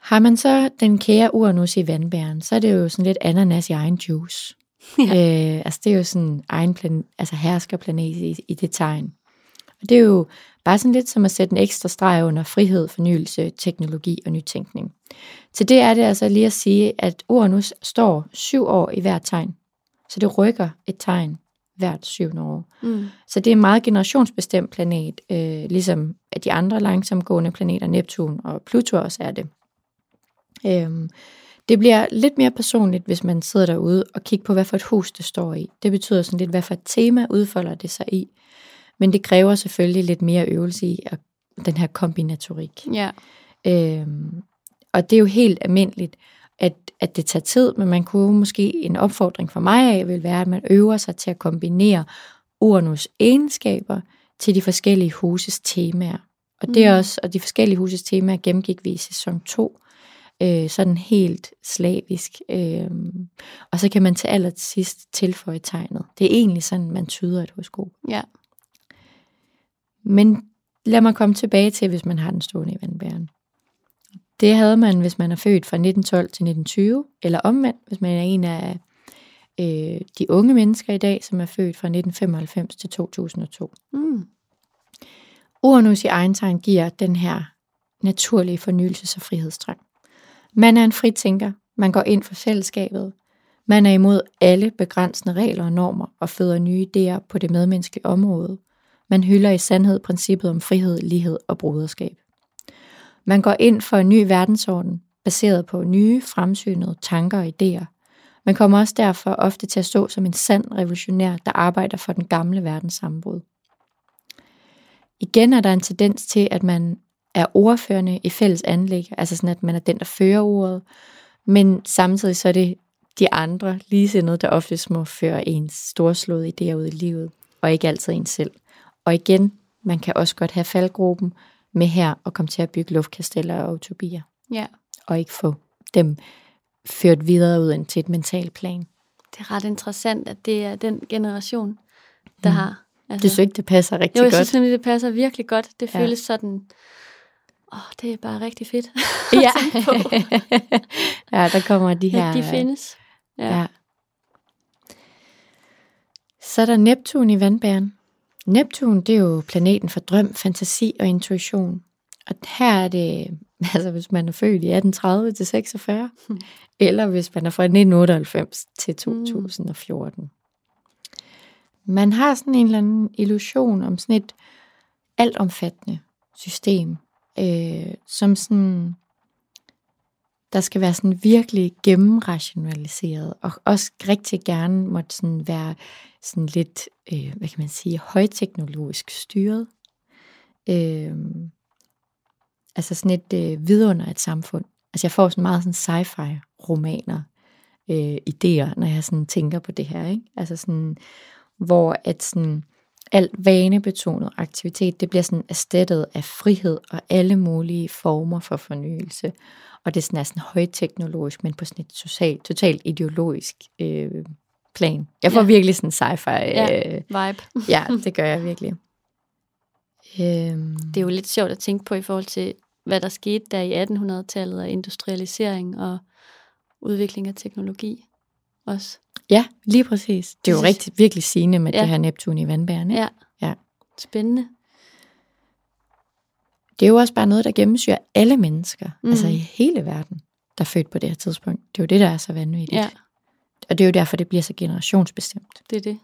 Har man så den kære Uranus i vandbæren, så er det jo sådan lidt ananas i egen juice. Ja. Øh, altså det er jo sådan egen plan, altså herskerplanet i, i det tegn. Og det er jo bare sådan lidt som at sætte en ekstra streg under frihed, fornyelse, teknologi og nytænkning. Til det er det altså lige at sige, at Uranus står syv år i hvert tegn. Så det rykker et tegn hvert syvende år. Mm. Så det er en meget generationsbestemt planet, øh, ligesom at de andre langsomgående planeter, Neptun og Pluto også er det. Øhm, det bliver lidt mere personligt, hvis man sidder derude og kigger på, hvad for et hus det står i. Det betyder sådan lidt, hvad for et tema udfolder det sig i. Men det kræver selvfølgelig lidt mere øvelse i at, den her kombinatorik. Ja. Øhm, og det er jo helt almindeligt, at, at det tager tid, men man kunne måske en opfordring for mig af vil være, at man øver sig til at kombinere Uranus egenskaber til de forskellige huses temaer. Og det er Mm. også, og de forskellige huses temaer gennemgik vi i sæson 2, øh, sådan helt slavisk. Øh, og så kan man til allersidst tilføje tegnet. Det er egentlig sådan, man tyder et horoskop. Ja. Men lad mig komme tilbage til, hvis man har den stående i vandbæren. Det havde man, hvis man er født fra 1912 til 1920, eller omvendt, hvis man er en af øh, de unge mennesker i dag, som er født fra 1995 til 2002. Mm. Uranus i egen giver den her naturlige fornyelses- og frihedstrang. Man er en fritænker, man går ind for fællesskabet, man er imod alle begrænsende regler og normer og føder nye idéer på det medmenneskelige område. Man hylder i sandhed princippet om frihed, lighed og broderskab. Man går ind for en ny verdensorden, baseret på nye, fremsynede tanker og idéer. Man kommer også derfor ofte til at stå som en sand revolutionær, der arbejder for den gamle verdens sammenbrud. Igen er der en tendens til, at man er ordførende i fælles anlæg, altså sådan, at man er den, der fører ordet, men samtidig så er det de andre ligesindede, der oftest må føre ens storslåede idéer ud i livet, og ikke altid en selv. Og igen, man kan også godt have faldgruppen med her og komme til at bygge luftkasteller og utopier, Ja. og ikke få dem ført videre ud til et mentalt plan. Det er ret interessant, at det er den generation, der Mm. har. Altså, Det synes ikke, det passer rigtig jo, jeg godt. synes nemlig, det passer virkelig godt. Det Ja. føles sådan, åh, det er bare rigtig fedt. Ja. ja, der kommer de her... de findes. Ja. Ja. Så er der Neptun i vandbæren. Neptun, det er jo planeten for drøm, fantasi og intuition. Og her er det, altså hvis man er født i 1830 til 46, Hmm. eller hvis man er fra 1998 til 2014. Man har sådan en eller anden illusion om sådan et altomfattende system, øh, som sådan der skal være sådan virkelig gennemrationaliseret, og også rigtig gerne måtte sådan være sådan lidt, øh, hvad kan man sige, højteknologisk styret. Øh, altså sådan et øh, vidunder et samfund. Altså jeg får sådan meget sådan sci-fi romaner, øh, idéer, når jeg sådan tænker på det her, ikke? Altså sådan, hvor at sådan alt vanebetonet aktivitet, det bliver sådan erstattet af frihed og alle mulige former for fornyelse. Og det er sådan, er sådan højteknologisk, men på sådan et totalt, totalt ideologisk øh, plan. Jeg får Ja. ja. virkelig sådan sci-fi. Ja. Øh, Vibe. ja, det gør jeg virkelig. Øhm, Det er jo lidt sjovt at tænke på i forhold til, hvad der skete der i 1800-tallet af industrialisering og udvikling af teknologi også. ja, lige præcis. Det er jo rigtig, virkelig sigende med Ja. det her Neptun i vandbæren. Ikke? Ja. Ja. Spændende. Det er jo også bare noget, der gennemsyrer alle mennesker, mm. altså i hele verden, der er født på det her tidspunkt. Det er jo det, der er så vanvittigt. Ja, Og det er jo derfor, det bliver så generationsbestemt. det er det.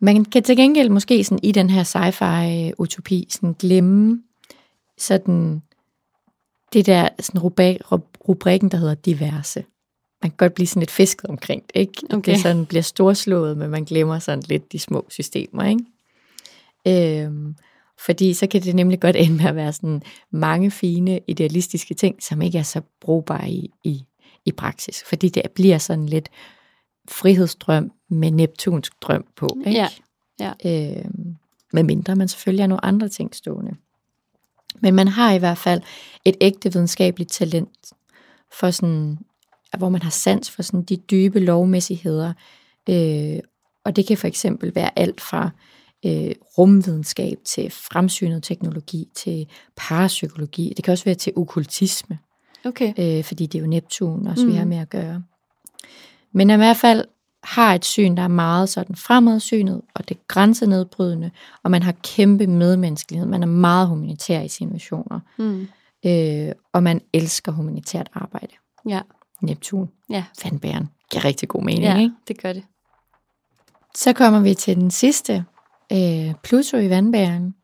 Man kan til gengæld måske sådan i den her sci-fi-utopi sådan glemme sådan det der sådan rubrik, rubrikken, der hedder diverse. Man kan godt blive sådan lidt fisket omkring det, ikke? Okay. Det sådan bliver storslået, men man glemmer sådan lidt de små systemer, ikke? Øhm, fordi så kan det nemlig godt ende med at være sådan mange fine, idealistiske ting, som ikke er så brugbare i, i, i praksis. Fordi det bliver sådan lidt frihedsdrøm med neptunsk drøm på, ikke? Ja, ja. Øhm, med mindre man selvfølgelig har nogle andre ting stående. Men man har i hvert fald et ægte videnskabeligt talent, for sådan, hvor man har sans for sådan de dybe lovmæssigheder. Øh, og det kan for eksempel være alt fra øh, rumvidenskab til fremsynet teknologi til parapsykologi. Det kan også være til okkultisme, Okay. øh, fordi det er jo Neptun også, mm. vi har med at gøre. Men i hvert fald har et syn, der er meget sådan fremadsynet, og det grænsenedbrydende, og man har kæmpe medmenneskelighed. Man er meget humanitær i sine missioner, Mm. øh, og man elsker humanitært arbejde. Ja. Neptun, Ja. vandbæren, giver rigtig god mening, ja, ikke? det gør det. Så kommer vi til den sidste, øh, Pluto i vandbæren.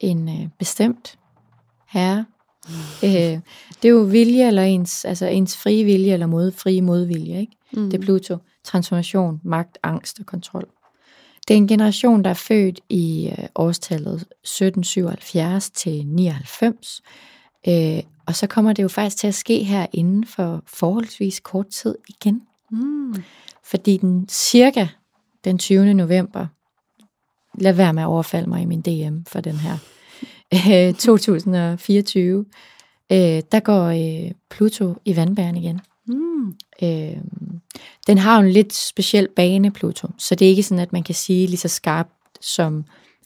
En øh, bestemt herre. Øh, det er jo vilje, eller ens, altså ens frie vilje, eller mod, frie modvilje, ikke? Mm. Det er Pluto. Transformation, magt, angst og kontrol. Det er en generation, der er født i øh, årstallet 1777 til 99. Øh, og så kommer det jo faktisk til at ske her inden for forholdsvis kort tid igen. Mm. Fordi den cirka den 20. november, lad være med at overfalde mig i min DM for den her, øh, 2024, øh, der går øh, Pluto i vandbæren igen. Mm. Øh, den har jo en lidt speciel bane, Pluto, så det er ikke sådan, at man kan sige lige så skarpt som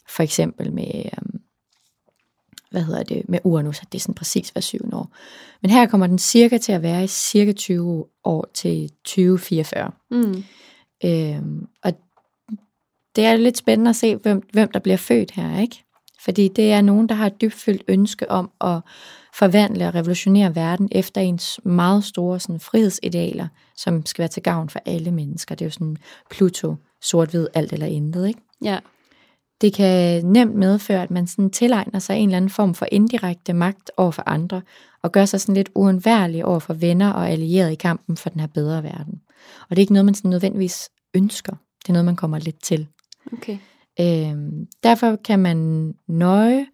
for eksempel med, øh, hvad hedder det, med Uranus, at det er sådan præcis hver syvende år. Men her kommer den cirka til at være i cirka 20 år til 2044. Mm. Øhm, og det er lidt spændende at se, hvem, hvem der bliver født her, ikke? Fordi det er nogen, der har et dybfølt ønske om at forvandle og revolutionere verden efter ens meget store sådan, frihedsidealer, som skal være til gavn for alle mennesker. Det er jo sådan Pluto, sort-hvid, alt eller intet, ikke? Ja. Det kan nemt medføre, at man sådan tilegner sig en eller anden form for indirekte magt over for andre, og gør sig sådan lidt uundværlig over for venner og allierede i kampen for den her bedre verden. Og det er ikke noget, man sådan nødvendigvis ønsker. Det er noget, man kommer lidt til. Okay. Øhm, derfor kan man nøje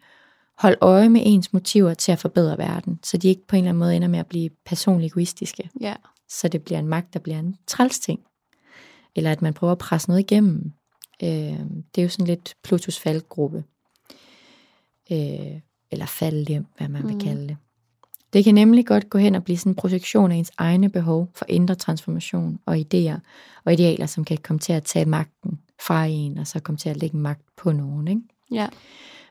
holde øje med ens motiver til at forbedre verden, så de ikke på en eller anden måde ender med at blive personligt egoistiske. Ja. Så det bliver en magt, der bliver en træls ting. Eller at man prøver at presse noget igennem. Øh, det er jo sådan lidt Plutos faldgruppe. Øh, eller faldhjem, hvad man mm. vil kalde det. Det kan nemlig godt gå hen og blive sådan en projektion af ens egne behov for indre transformation og idéer og idealer, som kan komme til at tage magten fra en, og så komme til at lægge magt på nogen. Ikke? Ja.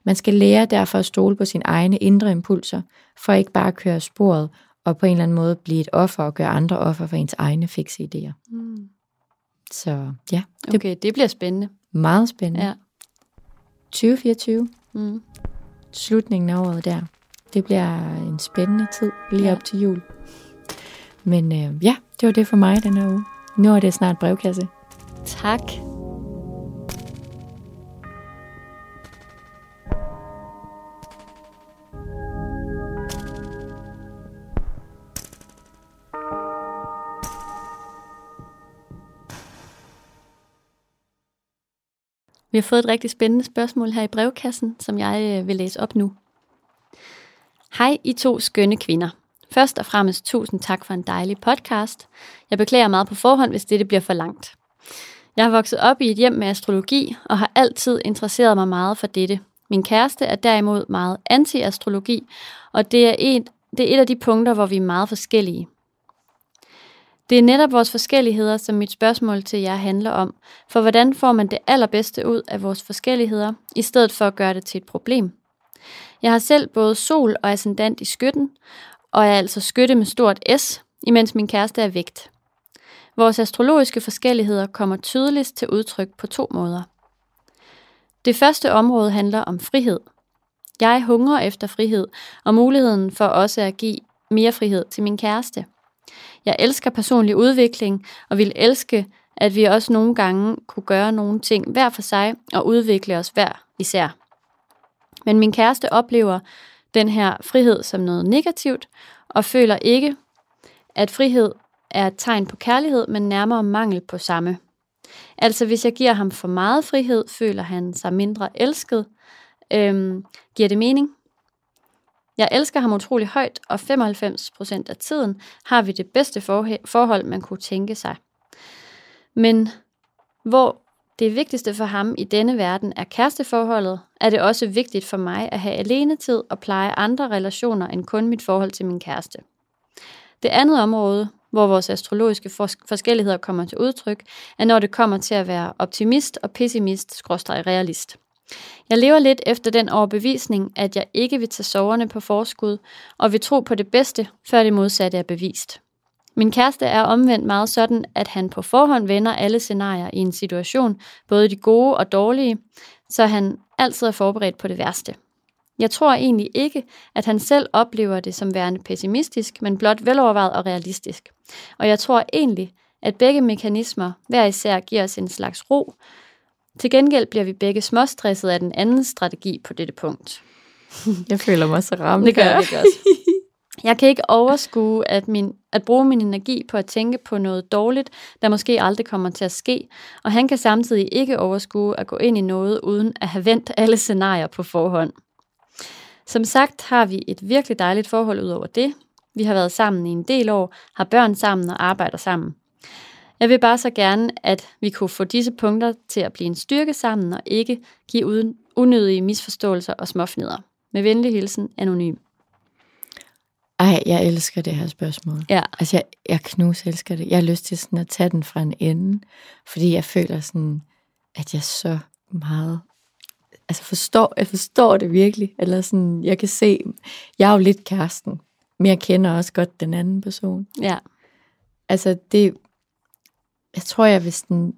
Man skal lære derfor at stole på sine egne indre impulser, for ikke bare at køre sporet og på en eller anden måde blive et offer og gøre andre offer for ens egne fikse idéer. Mm. Så ja, det Okay, det bliver spændende. meget spændende. Ja. 2024, Mm. slutningen af året der. Det bliver en spændende tid lige Ja. op til jul. Men øh, ja, det var det for mig den her uge. Nu er det snart brevkasse. Tak. Vi har fået et rigtig spændende spørgsmål her i brevkassen, som jeg øh, vil læse op nu. Hej, I to skønne kvinder. Først og fremmest tusind tak for en dejlig podcast. Jeg beklager meget på forhånd, hvis dette bliver for langt. Jeg har vokset op i et hjem med astrologi og har altid interesseret mig meget for dette. Min kæreste er derimod meget anti-astrologi, og det er, et, det er et af de punkter, hvor vi er meget forskellige. Det er netop vores forskelligheder, som mit spørgsmål til jer handler om. For hvordan får man det allerbedste ud af vores forskelligheder, i stedet for at gøre det til et problem? Jeg har selv både sol og ascendant i skytten, og er altså skytte med stort S, imens min kæreste er vægt. Vores astrologiske forskelligheder kommer tydeligst til udtryk på to måder. Det første område handler om frihed. Jeg hungrer efter frihed og muligheden for også at give mere frihed til min kæreste. Jeg elsker personlig udvikling og vil elske, at vi også nogle gange kunne gøre nogle ting hver for sig og udvikle os hver især. Men min kæreste oplever den her frihed som noget negativt og føler ikke, at frihed er et tegn på kærlighed, men nærmere mangel på samme. Altså hvis jeg giver ham for meget frihed, føler han sig mindre elsket. Øhm, giver det mening? Jeg elsker ham utrolig højt, og 95% af tiden har vi det bedste forhold, man kunne tænke sig. Men hvor det vigtigste for ham i denne verden er kæresteforholdet, er det også vigtigt for mig at have alenetid og pleje andre relationer end kun mit forhold til min kæreste. Det andet område, hvor vores astrologiske forskelligheder kommer til udtryk, er når det kommer til at være optimist og pessimist, skråstrej realist. Jeg lever lidt efter den overbevisning, at jeg ikke vil tage soverne på forskud, og vil tro på det bedste, før det modsatte er bevist. Min kæreste er omvendt meget sådan, at han på forhånd vender alle scenarier i en situation, både de gode og dårlige, så han altid er forberedt på det værste. Jeg tror egentlig ikke, at han selv oplever det som værende pessimistisk, men blot velovervejet og realistisk. Og jeg tror egentlig, at begge mekanismer hver især giver os en slags ro. Til gengæld bliver vi begge småstresset af den anden strategi på dette punkt. Jeg føler mig så ramt. Det gør jeg også. Jeg kan ikke overskue at, min, at bruge min energi på at tænke på noget dårligt, der måske aldrig kommer til at ske, og han kan samtidig ikke overskue at gå ind i noget uden at have vendt alle scenarier på forhånd. Som sagt har vi et virkelig dejligt forhold ud over det. Vi har været sammen i en del år, har børn sammen og arbejder sammen. Jeg vil bare så gerne, at vi kunne få disse punkter til at blive en styrke sammen og ikke give uden unødige misforståelser og småfnider. Med venlig hilsen, Anonym. Ej, jeg elsker det her spørgsmål. Ja. Altså, jeg, jeg knus elsker det. Jeg har lyst til sådan at tage den fra en ende, fordi jeg føler sådan, at jeg så meget altså forstår, jeg forstår det virkelig, eller sådan, jeg kan se, jeg er jo lidt kæresten, men jeg kender også godt den anden person. Ja. Altså det, jeg tror jeg, hvis, den,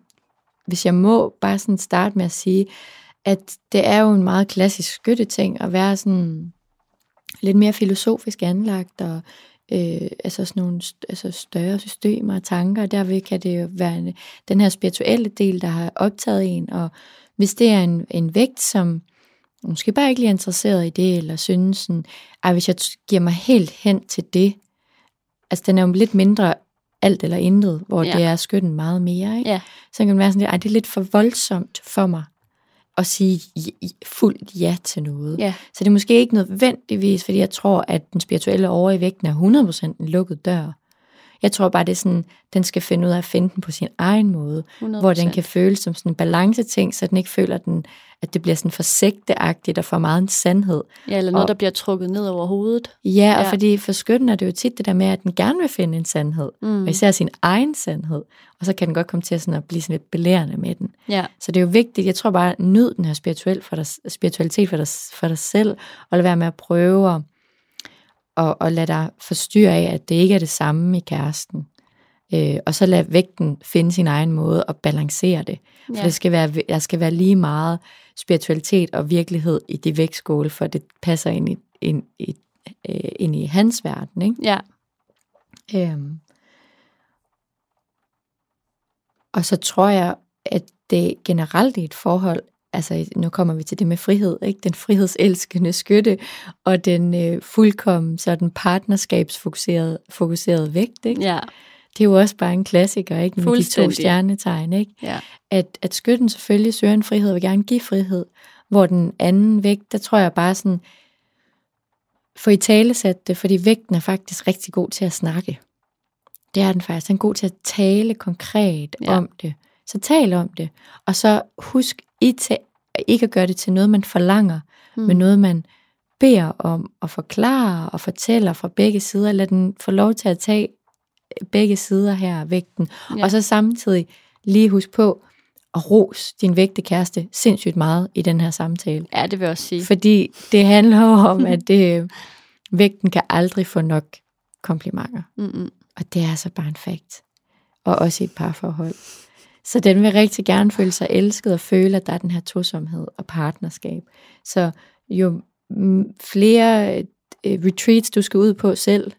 hvis jeg må bare sådan starte med at sige, at det er jo en meget klassisk skytteting at være sådan lidt mere filosofisk anlagt og øh, altså sådan nogle altså større systemer og tanker. Derved kan det jo være en, den her spirituelle del, der har optaget en, og hvis det er en, en vægt, som måske bare ikke lige er interesseret i det, eller synes sådan, at hvis jeg giver mig helt hen til det, altså den er jo lidt mindre alt eller intet, hvor ja. det er skytten meget mere, ikke? Ja. så kan man være sådan ej, det er lidt for voldsomt for mig at sige fuldt ja til noget. Ja. Så det er måske ikke nødvendigvis, fordi jeg tror, at den spirituelle over i vægten er 100% en lukket dør. Jeg tror bare, det er sådan, den skal finde ud af at finde den på sin egen måde, 100%. hvor den kan føles som sådan en balanceting, så den ikke føler, den, at det bliver sådan for sigteagtigt og for meget en sandhed. Ja, eller noget, og, der bliver trukket ned over hovedet. Ja, og ja. fordi for skytten er det jo tit det der med, at den gerne vil finde en sandhed, mm. og især sin egen sandhed, og så kan den godt komme til at, sådan at blive sådan lidt belærende med den. Ja. Så det er jo vigtigt, jeg tror bare, nyd den her spirituel for dig, spiritualitet for dig, for dig selv, og lad være med at prøve at og, og lad dig forstyrre af, at det ikke er det samme i kæresten. Øh, og så lad vægten finde sin egen måde og balancere det. For ja. det skal være, der skal være lige meget spiritualitet og virkelighed i de vægtskåle, for det passer ind i, ind, i, øh, ind i hans verden. Ikke? Ja. Øhm. Og så tror jeg, at det generelt i et forhold altså nu kommer vi til det med frihed, ikke? den frihedselskende skytte, og den øh, fuldkommen sådan partnerskabsfokuserede fokuserede vægt. Ikke? Ja. Det er jo også bare en klassiker, ikke? Med de to stjernetegn, ikke? Ja. At, at skytten selvfølgelig søger en frihed, og vil gerne give frihed, hvor den anden vægt, der tror jeg bare sådan, for i tale det, fordi vægten er faktisk rigtig god til at snakke. Det er den faktisk. Den er god til at tale konkret ja. om det. Så tal om det. Og så husk i til, ikke at gøre det til noget, man forlanger, mm. men noget, man beder om at forklare og fortæller fra begge sider. Lad den få lov til at tage begge sider her af vægten. Ja. Og så samtidig lige husk på at ros din vægte kæreste sindssygt meget i den her samtale. Ja, det vil jeg også sige. Fordi det handler om, at det, vægten kan aldrig få nok komplimenter. Mm-mm. Og det er altså bare en fakt. Og også i et parforhold. Så den vil rigtig gerne føle sig elsket og føle, at der er den her tosomhed og partnerskab. Så jo flere øh, retreats, du skal ud på selv,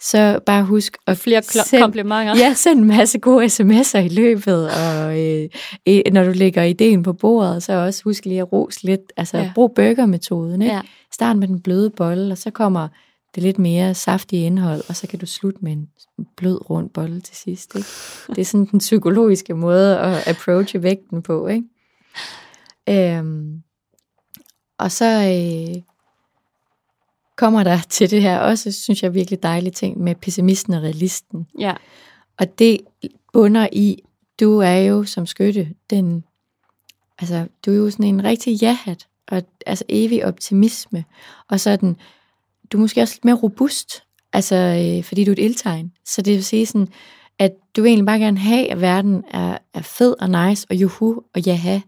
så bare husk at flere send, komplimenter. Ja, send en masse gode sms'er i løbet, og øh, når du lægger ideen på bordet, så også husk lige at rose lidt. Altså ja. brug burgermetoden. Ikke? Ja. Start med den bløde bolle, og så kommer det lidt mere saftige indhold, og så kan du slutte med en blød rund bolle til sidst. Ikke? Det er sådan den psykologiske måde at approache vægten på. Ikke? Øhm, og så øh, kommer der til det her også, synes jeg, virkelig dejlige ting med pessimisten og realisten. Ja. Og det bunder i, du er jo som skytte den altså, du er jo sådan en rigtig ja-hat, og altså evig optimisme, og så den, du er måske også lidt mere robust, altså, øh, fordi du er et ildtegn. Så det vil sige sådan, at du vil egentlig bare gerne have, at verden er, er fed og nice, og juhu og jaha.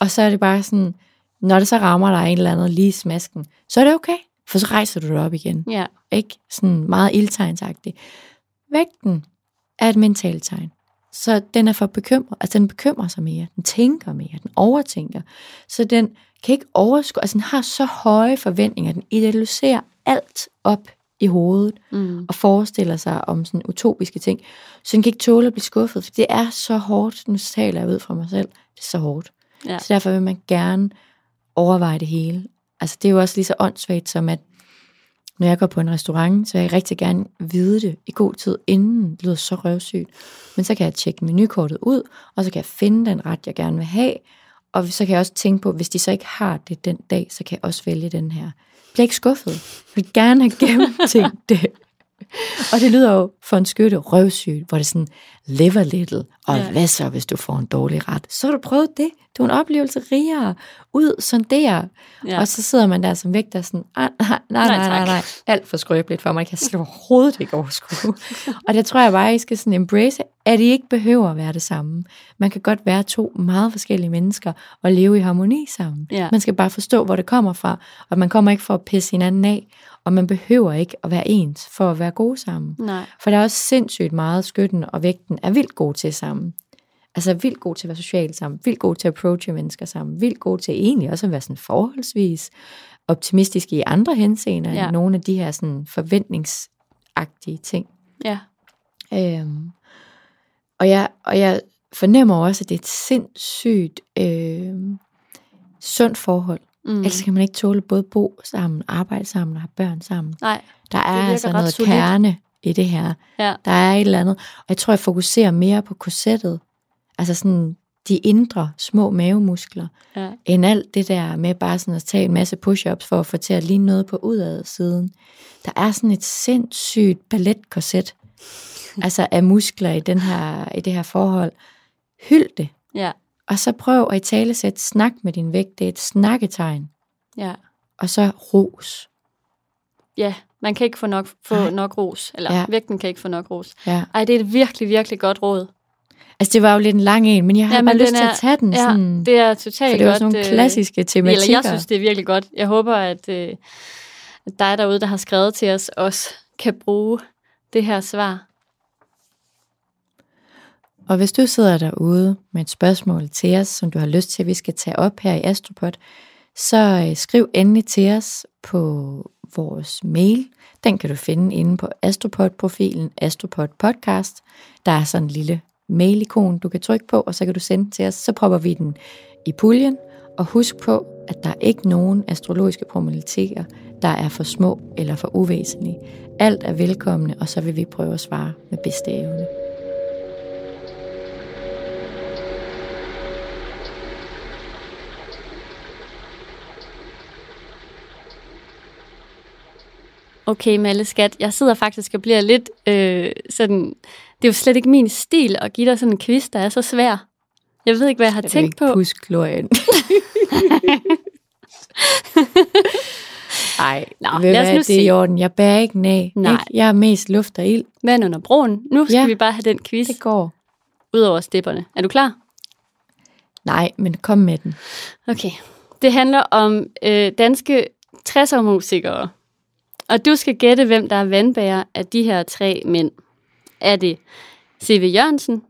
Og så er det bare sådan, når det så rammer dig en eller andet lige i smasken, så er det okay, for så rejser du dig op igen. Ja. Ikke? Sådan meget ildtegnsagtigt. Vægten er et mentalt tegn. Så den er for bekymret. Altså den bekymrer sig mere. Den tænker mere. Den overtænker. Så den kan ikke overskue. Altså den har så høje forventninger. Den idealiserer alt op i hovedet. Mm. Og forestiller sig om sådan utopiske ting. Så den kan ikke tåle at blive skuffet. For det er så hårdt. Nu taler jeg ud fra mig selv. Det er så hårdt. Ja. Så derfor vil man gerne overveje det hele. Altså det er jo også lige så åndssvagt som at når jeg går på en restaurant, så vil jeg rigtig gerne vide det i god tid inden. Det lyder så røvsygt. Men så kan jeg tjekke menukortet ud, og så kan jeg finde den ret, jeg gerne vil have. Og så kan jeg også tænke på, hvis de så ikke har det den dag, så kan jeg også vælge den her. Jeg bliver ikke skuffet. Jeg vil gerne have gennemtænkt det. Og det lyder jo for en skytte røvsygt, hvor det er sådan, live a little, og Ja. hvad så, hvis du får en dårlig ret? Så har du prøvet det. Du er en oplevelse rigere. Ud, sondere. Ja. Og så sidder man der som vægter sådan, "Ah, nej, nej, nej, Nej, nej, nej, tak." nej. Alt for skrøbeligt for mig. Jeg kan slet overhovedet ikke overskue. og det tror jeg bare, I skal sådan embrace, at I ikke behøver at være det samme. Man kan godt være to meget forskellige mennesker og leve i harmoni sammen. Ja. Man skal bare forstå, hvor det kommer fra, og man kommer ikke for at pisse hinanden af, og man behøver ikke at være ens for at være gode sammen. Nej. For der er også sindssygt meget, skytten og vægten er vildt gode til sammen. Altså vildt gode til at være socialt sammen, vildt gode til at approache mennesker sammen, vildt gode til egentlig også at være sådan forholdsvis optimistiske i andre henseender, Ja. end nogle af de her sådan forventningsagtige ting. Ja. Øhm, og, jeg, og jeg fornemmer også, at det er et sindssygt øhm, sundt forhold. Mm. Ellers kan man ikke tåle både bo sammen, arbejde sammen og have børn sammen. Nej. Der er altså noget solidt. kerne i det her. Ja. Der er et eller andet. Og jeg tror, jeg fokuserer mere på korsettet. Altså sådan de indre små mavemuskler, Ja. end alt det der med bare sådan at tage en masse push-ups for at få til at ligne noget på udadsiden. Der er sådan et sindssygt balletkorset, altså af muskler i, den her, i det her forhold. Hyld det. Ja. Og så prøv at i tale sætte snak med din vægt. Det er et snakketegn. Ja. Og så ros. Ja. Man kan ikke få nok, få nok ros. Eller Ja. vægten kan ikke få nok ros. Ja. Ej, det er et virkelig, virkelig godt råd. Altså det var jo lidt en lang en, men jeg har Ja, bare lyst den til er- at tage den Ja, sådan. det er totalt for det er jo godt. sådan nogle øh, klassiske tematikker. Eller jeg synes, det er virkelig godt. Jeg håber, at, øh, at dig derude, der har skrevet til os, også kan bruge det her svar. Og hvis du sidder derude med et spørgsmål til os, som du har lyst til, at vi skal tage op her i Astropod, så øh, skriv endelig til os på vores mail. Den kan du finde inde på Astropod-profilen Astropod Podcast. Der er sådan en lille mail-ikon, du kan trykke på, og så kan du sende til os. Så propper vi den i puljen. Og husk på, at der er ikke nogen astrologiske problematikker, der er for små eller for uvæsentlige. Alt er velkomne, og så vil vi prøve at svare med bedste evne. Okay, Malle Skat, jeg sidder faktisk og bliver lidt øh, sådan... Det er jo slet ikke min stil at give dig sådan en quiz, der er så svær. Jeg ved ikke, hvad jeg har Jeg tænkt på. Pusk glorien. Ej, Nå, ved lad os nu det er i se. orden. Jeg bærer ikke af. Nej. Ikke? Jeg er mest luft og ild. Vand under broen. Nu skal Ja. vi bare have den quiz Det går. ud over stepperne. Er du klar? Nej, men kom med den. Okay. Det handler om øh, danske 60'er-musikere. Og du skal gætte, hvem der er vandbærer af de her tre mænd. Er det C.V. Jørgensen?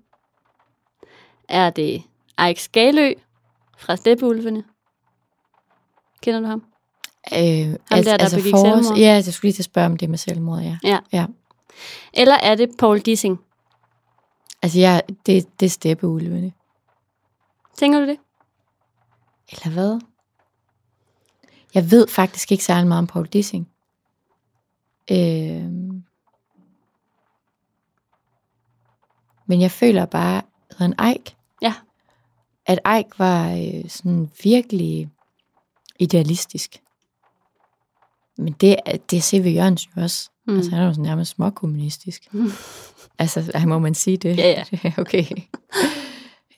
Er det Eik Skalø fra Steppeulvene? Kender du ham? Øh, der, der begik selvmord? Ja, jeg skulle lige til at spørge om det med selvmord, ja. Ja. ja. Eller er det Paul Dissing? Altså, jeg, det, det er steppeulvene. Tænker du det? Eller hvad? Jeg ved faktisk ikke særlig meget om Paul Dissing. Øh, men jeg føler bare, at han Eik. Ja. At Eik var øh, sådan virkelig idealistisk. Men det, det er C.V. Jørgens jo også. Mm. Altså, han er jo sådan nærmest småkommunistisk. Mm. altså, må man sige det? Ja, ja. Okay.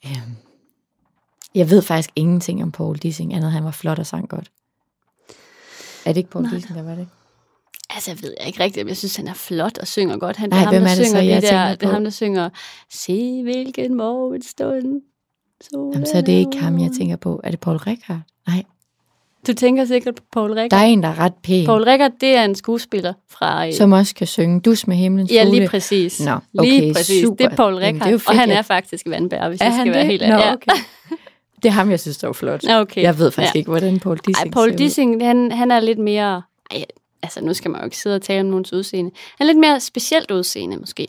øhm. Jeg ved faktisk ingenting om Paul Dissing, andet han var flot og sang godt. Er det ikke Paul Nej. Dissing, der var det? Altså, jeg ved jeg ikke rigtigt, men jeg synes, han er flot og synger godt. Han, er ham, hvem der er det så, jeg de der, Det er ham, der synger, se hvilken morgenstund. Jamen, så er det ikke ham, jeg tænker på. Er det Paul Rickard? Nej, Du tænker sikkert på Paul Rickard. der er en, der er ret pæn, Paul Rickard, det er en skuespiller fra... øh, som også kan synge Dus med himlens Ja, lige præcis. Nå, lige okay, præcis. super. Det er Paul Jamen, er Rickard, jo fedt, og han er faktisk Vandbær, hvis Er jeg skal være det? helt Nå, ærlig. Okay. Det er ham, jeg synes, der er flot. Okay. Jeg ved faktisk ja. ikke, hvordan Paul Dissing Ej, Paul. Dissing, han, han er lidt mere... Ej, altså, nu skal man jo ikke sidde og tale om nogens udseende. Han er lidt mere specielt udseende, måske.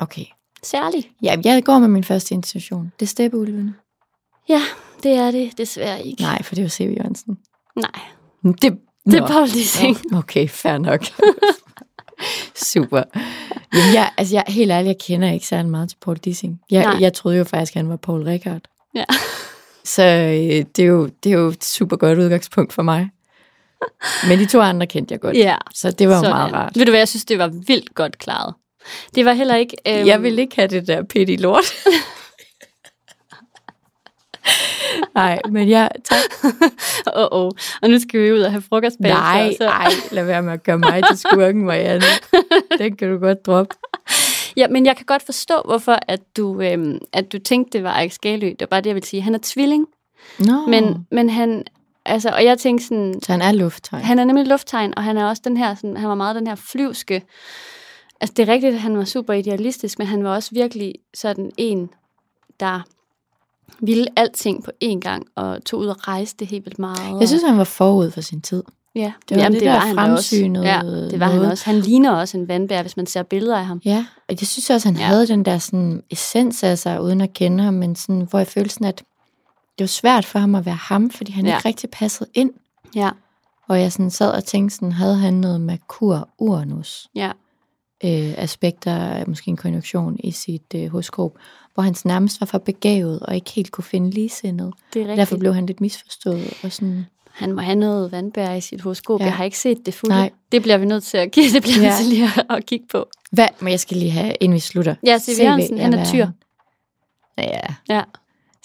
Okay. Særligt. Ja, jeg går med min første institution. Det er Steppeulvene. Ja, det er det desværre ikke. Nej, for det var C.V. Jørgensen. Nej. Det, Det er Paul Dissing. Okay, fair nok. Super. Jamen, jeg, altså, jeg, helt ærligt, jeg kender ikke særlig meget til Paul Dissing. Jeg, Nej. jeg troede jo faktisk, han var Paul Rickard. Ja. Så øh, det, er jo, det er jo et super godt udgangspunkt for mig. Men de to andre kendte jeg godt. Ja, Så det var sådan. meget rart. Ved du hvad, jeg synes, det var vildt godt klaret. Det var heller ikke... Øhm, Jeg vil ikke have det der pitti lort. Nej, men jeg, tak. Åh, oh, oh. Og nu skal vi ud og have frokost bagefter, Nej, så- ej, lad være med at gøre mig til skurken, Marianne. Den kan du godt droppe. Ja, men jeg kan godt forstå, hvorfor at du, øhm, at du tænkte, det var Alex Galø. Det var bare det, jeg vil sige. Han er tvilling, Nå, men, men han... Altså, og jeg tænkte sådan, så han er lufttegn. han er nemlig lufttegn, og han er også den her, sådan, han var meget den her flyvske. Altså, det er rigtigt, at han var super idealistisk, men han var også virkelig sådan en, der ville alting på én gang, og tog ud og rejste helt vildt meget. Jeg synes, han var forud for sin tid. ja, det var det der han da også. Ja, det var han noget. også. Han ligner også en vandbær, hvis man ser billeder af ham. Ja, og jeg synes også, han ja. havde den der sådan, essens af sig, uden at kende ham, men sådan, hvor jeg følte sådan, at det var svært for ham at være ham, fordi han Ja. ikke rigtig passede ind. Ja, Og jeg sådan sad og tænkte, sådan, havde han noget Merkur Uranus ja, øh, aspekter, måske en konjunktion i sit øh, horoskop, hvor han nærmest var for begavet og ikke helt kunne finde ligesindet. det er rigtigt. Derfor blev han lidt misforstået. Og sådan, Han må have noget vandbær i sit horoskop. Ja. Jeg har ikke set det fulde. Nej. Det bliver vi nødt til at, det bliver vi Ja. til lige at, at kigge på. hvad, men jeg skal lige have, inden vi slutter. Ja, C.V. Jørgensen, han er tyr. Ja, ja.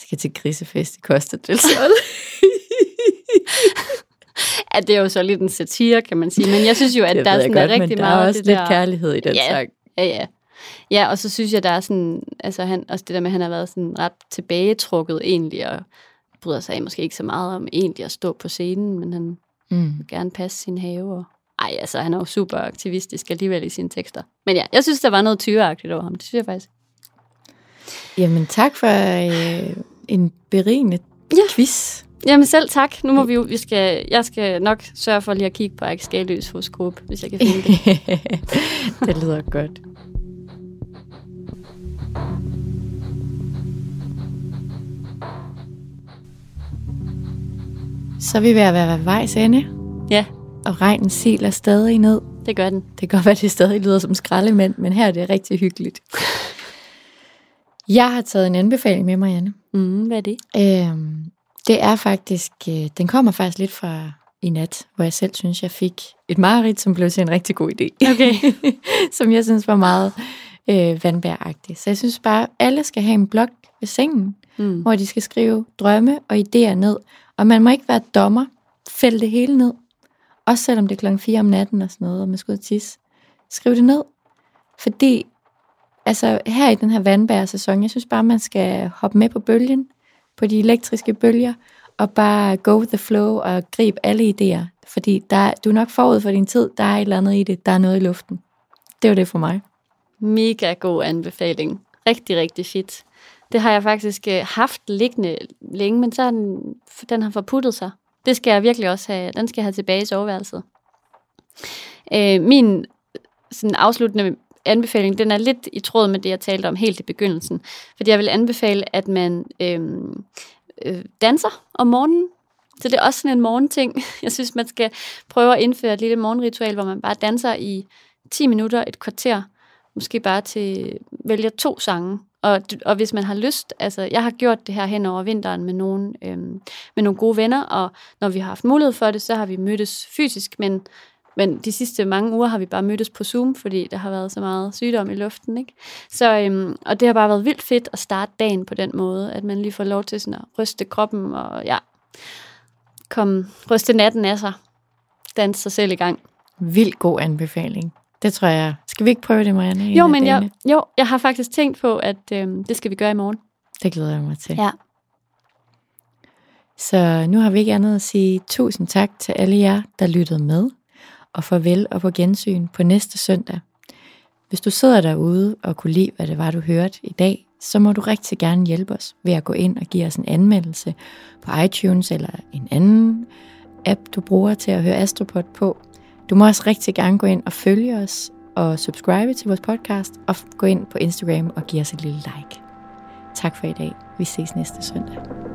Skal til grisefest i Costa del Sol. ja, det er jo så lidt en satire, kan man sige. Men jeg synes jo, at det der er, sådan, er godt, rigtig der meget er af også det lidt der... kærlighed i den Ja. sang. Ja, ja. Ja, og så synes jeg, der er sådan, altså han, også det der med, at han har været sådan ret tilbagetrukket egentlig, og bryder sig af måske ikke så meget om egentlig at stå på scenen, men han Mm. vil gerne passe sin have. Og... Ej, altså han er jo super aktivistisk alligevel i sine tekster. Men ja, jeg synes, der var noget tyreagtigt over ham. Det synes jeg faktisk. Jamen tak for øh, en berigende Ja. quiz. Jamen selv tak. Nu må vi jo, vi skal, jeg skal nok sørge for lige at kigge på Alex Galøs horoskop, hvis jeg kan finde det. det lyder godt. Så er vi ved at være ved vejs ende, Ja, og regnen siler stadig ned. det gør den. Det kan godt være, at det stadig lyder som skraldemand, men her er det rigtig hyggeligt. Jeg har taget en anbefaling med, Marianne. Mm, hvad er det? Øhm, det er faktisk, øh, den kommer faktisk lidt fra i nat, hvor jeg selv synes, jeg fik et mareridt, som blev til en rigtig god idé. Okay. som jeg synes var meget øh, vandbæragtigt. Så jeg synes bare, at alle skal have en blok ved sengen, Mm. hvor de skal skrive drømme og idéer ned. Og man må ikke være dommer. Fæld det hele ned. Også selvom det er klokken 4 om natten og sådan noget, og man skal ud og tisse. Skriv det ned. Fordi altså, her i den her vandbærsæson, jeg synes bare, man skal hoppe med på bølgen, på de elektriske bølger, og bare go with the flow og gribe alle idéer. Fordi der, du er nok forud for din tid, der er et eller andet i det, der er noget i luften. Det var det for mig. Mega god anbefaling. Rigtig, rigtig fedt. Det har jeg faktisk øh, haft liggende længe, men så har den, den har forputtet sig. Det skal jeg virkelig også have. Den skal jeg have tilbage i soveværelset. Øh, min sådan afsluttende anbefaling, den er lidt i tråd med det, jeg talte om helt i begyndelsen. Fordi jeg vil anbefale, at man øh, øh, danser om morgenen. Så det er også sådan en morgenting. Jeg synes, man skal prøve at indføre et lille morgenritual, hvor man bare danser i 10 minutter, et kvarter, måske bare til vælger to sange. Og, og hvis man har lyst, altså jeg har gjort det her hen over vinteren med nogle, øhm, med nogle gode venner, og når vi har haft mulighed for det, så har vi mødtes fysisk, men men de sidste mange uger har vi bare mødtes på Zoom, fordi der har været så meget sygdom i luften. Ikke? Så, øhm, og det har bare været vildt fedt at starte dagen på den måde, at man lige får lov til sådan at ryste kroppen og ja, komme, ryste natten af sig, danse sig selv i gang. Vildt god anbefaling. Det tror jeg. Skal vi ikke prøve det, Marianne? Jo, men jeg, jo, jeg har faktisk tænkt på, at øhm, det skal vi gøre i morgen. Det glæder jeg mig til. Ja. Så nu har vi ikke andet at sige tusind tak til alle jer, der lyttede med, og farvel og på gensyn på næste søndag. Hvis du sidder derude og kunne lide, hvad det var, du hørte i dag, så må du rigtig gerne hjælpe os ved at gå ind og give os en anmeldelse på iTunes eller en anden app, du bruger til at høre Astropod på. Du må også rigtig gerne gå ind og følge os og subscribe til vores podcast og gå ind på Instagram og give os et lille like. Tak for i dag. Vi ses næste søndag.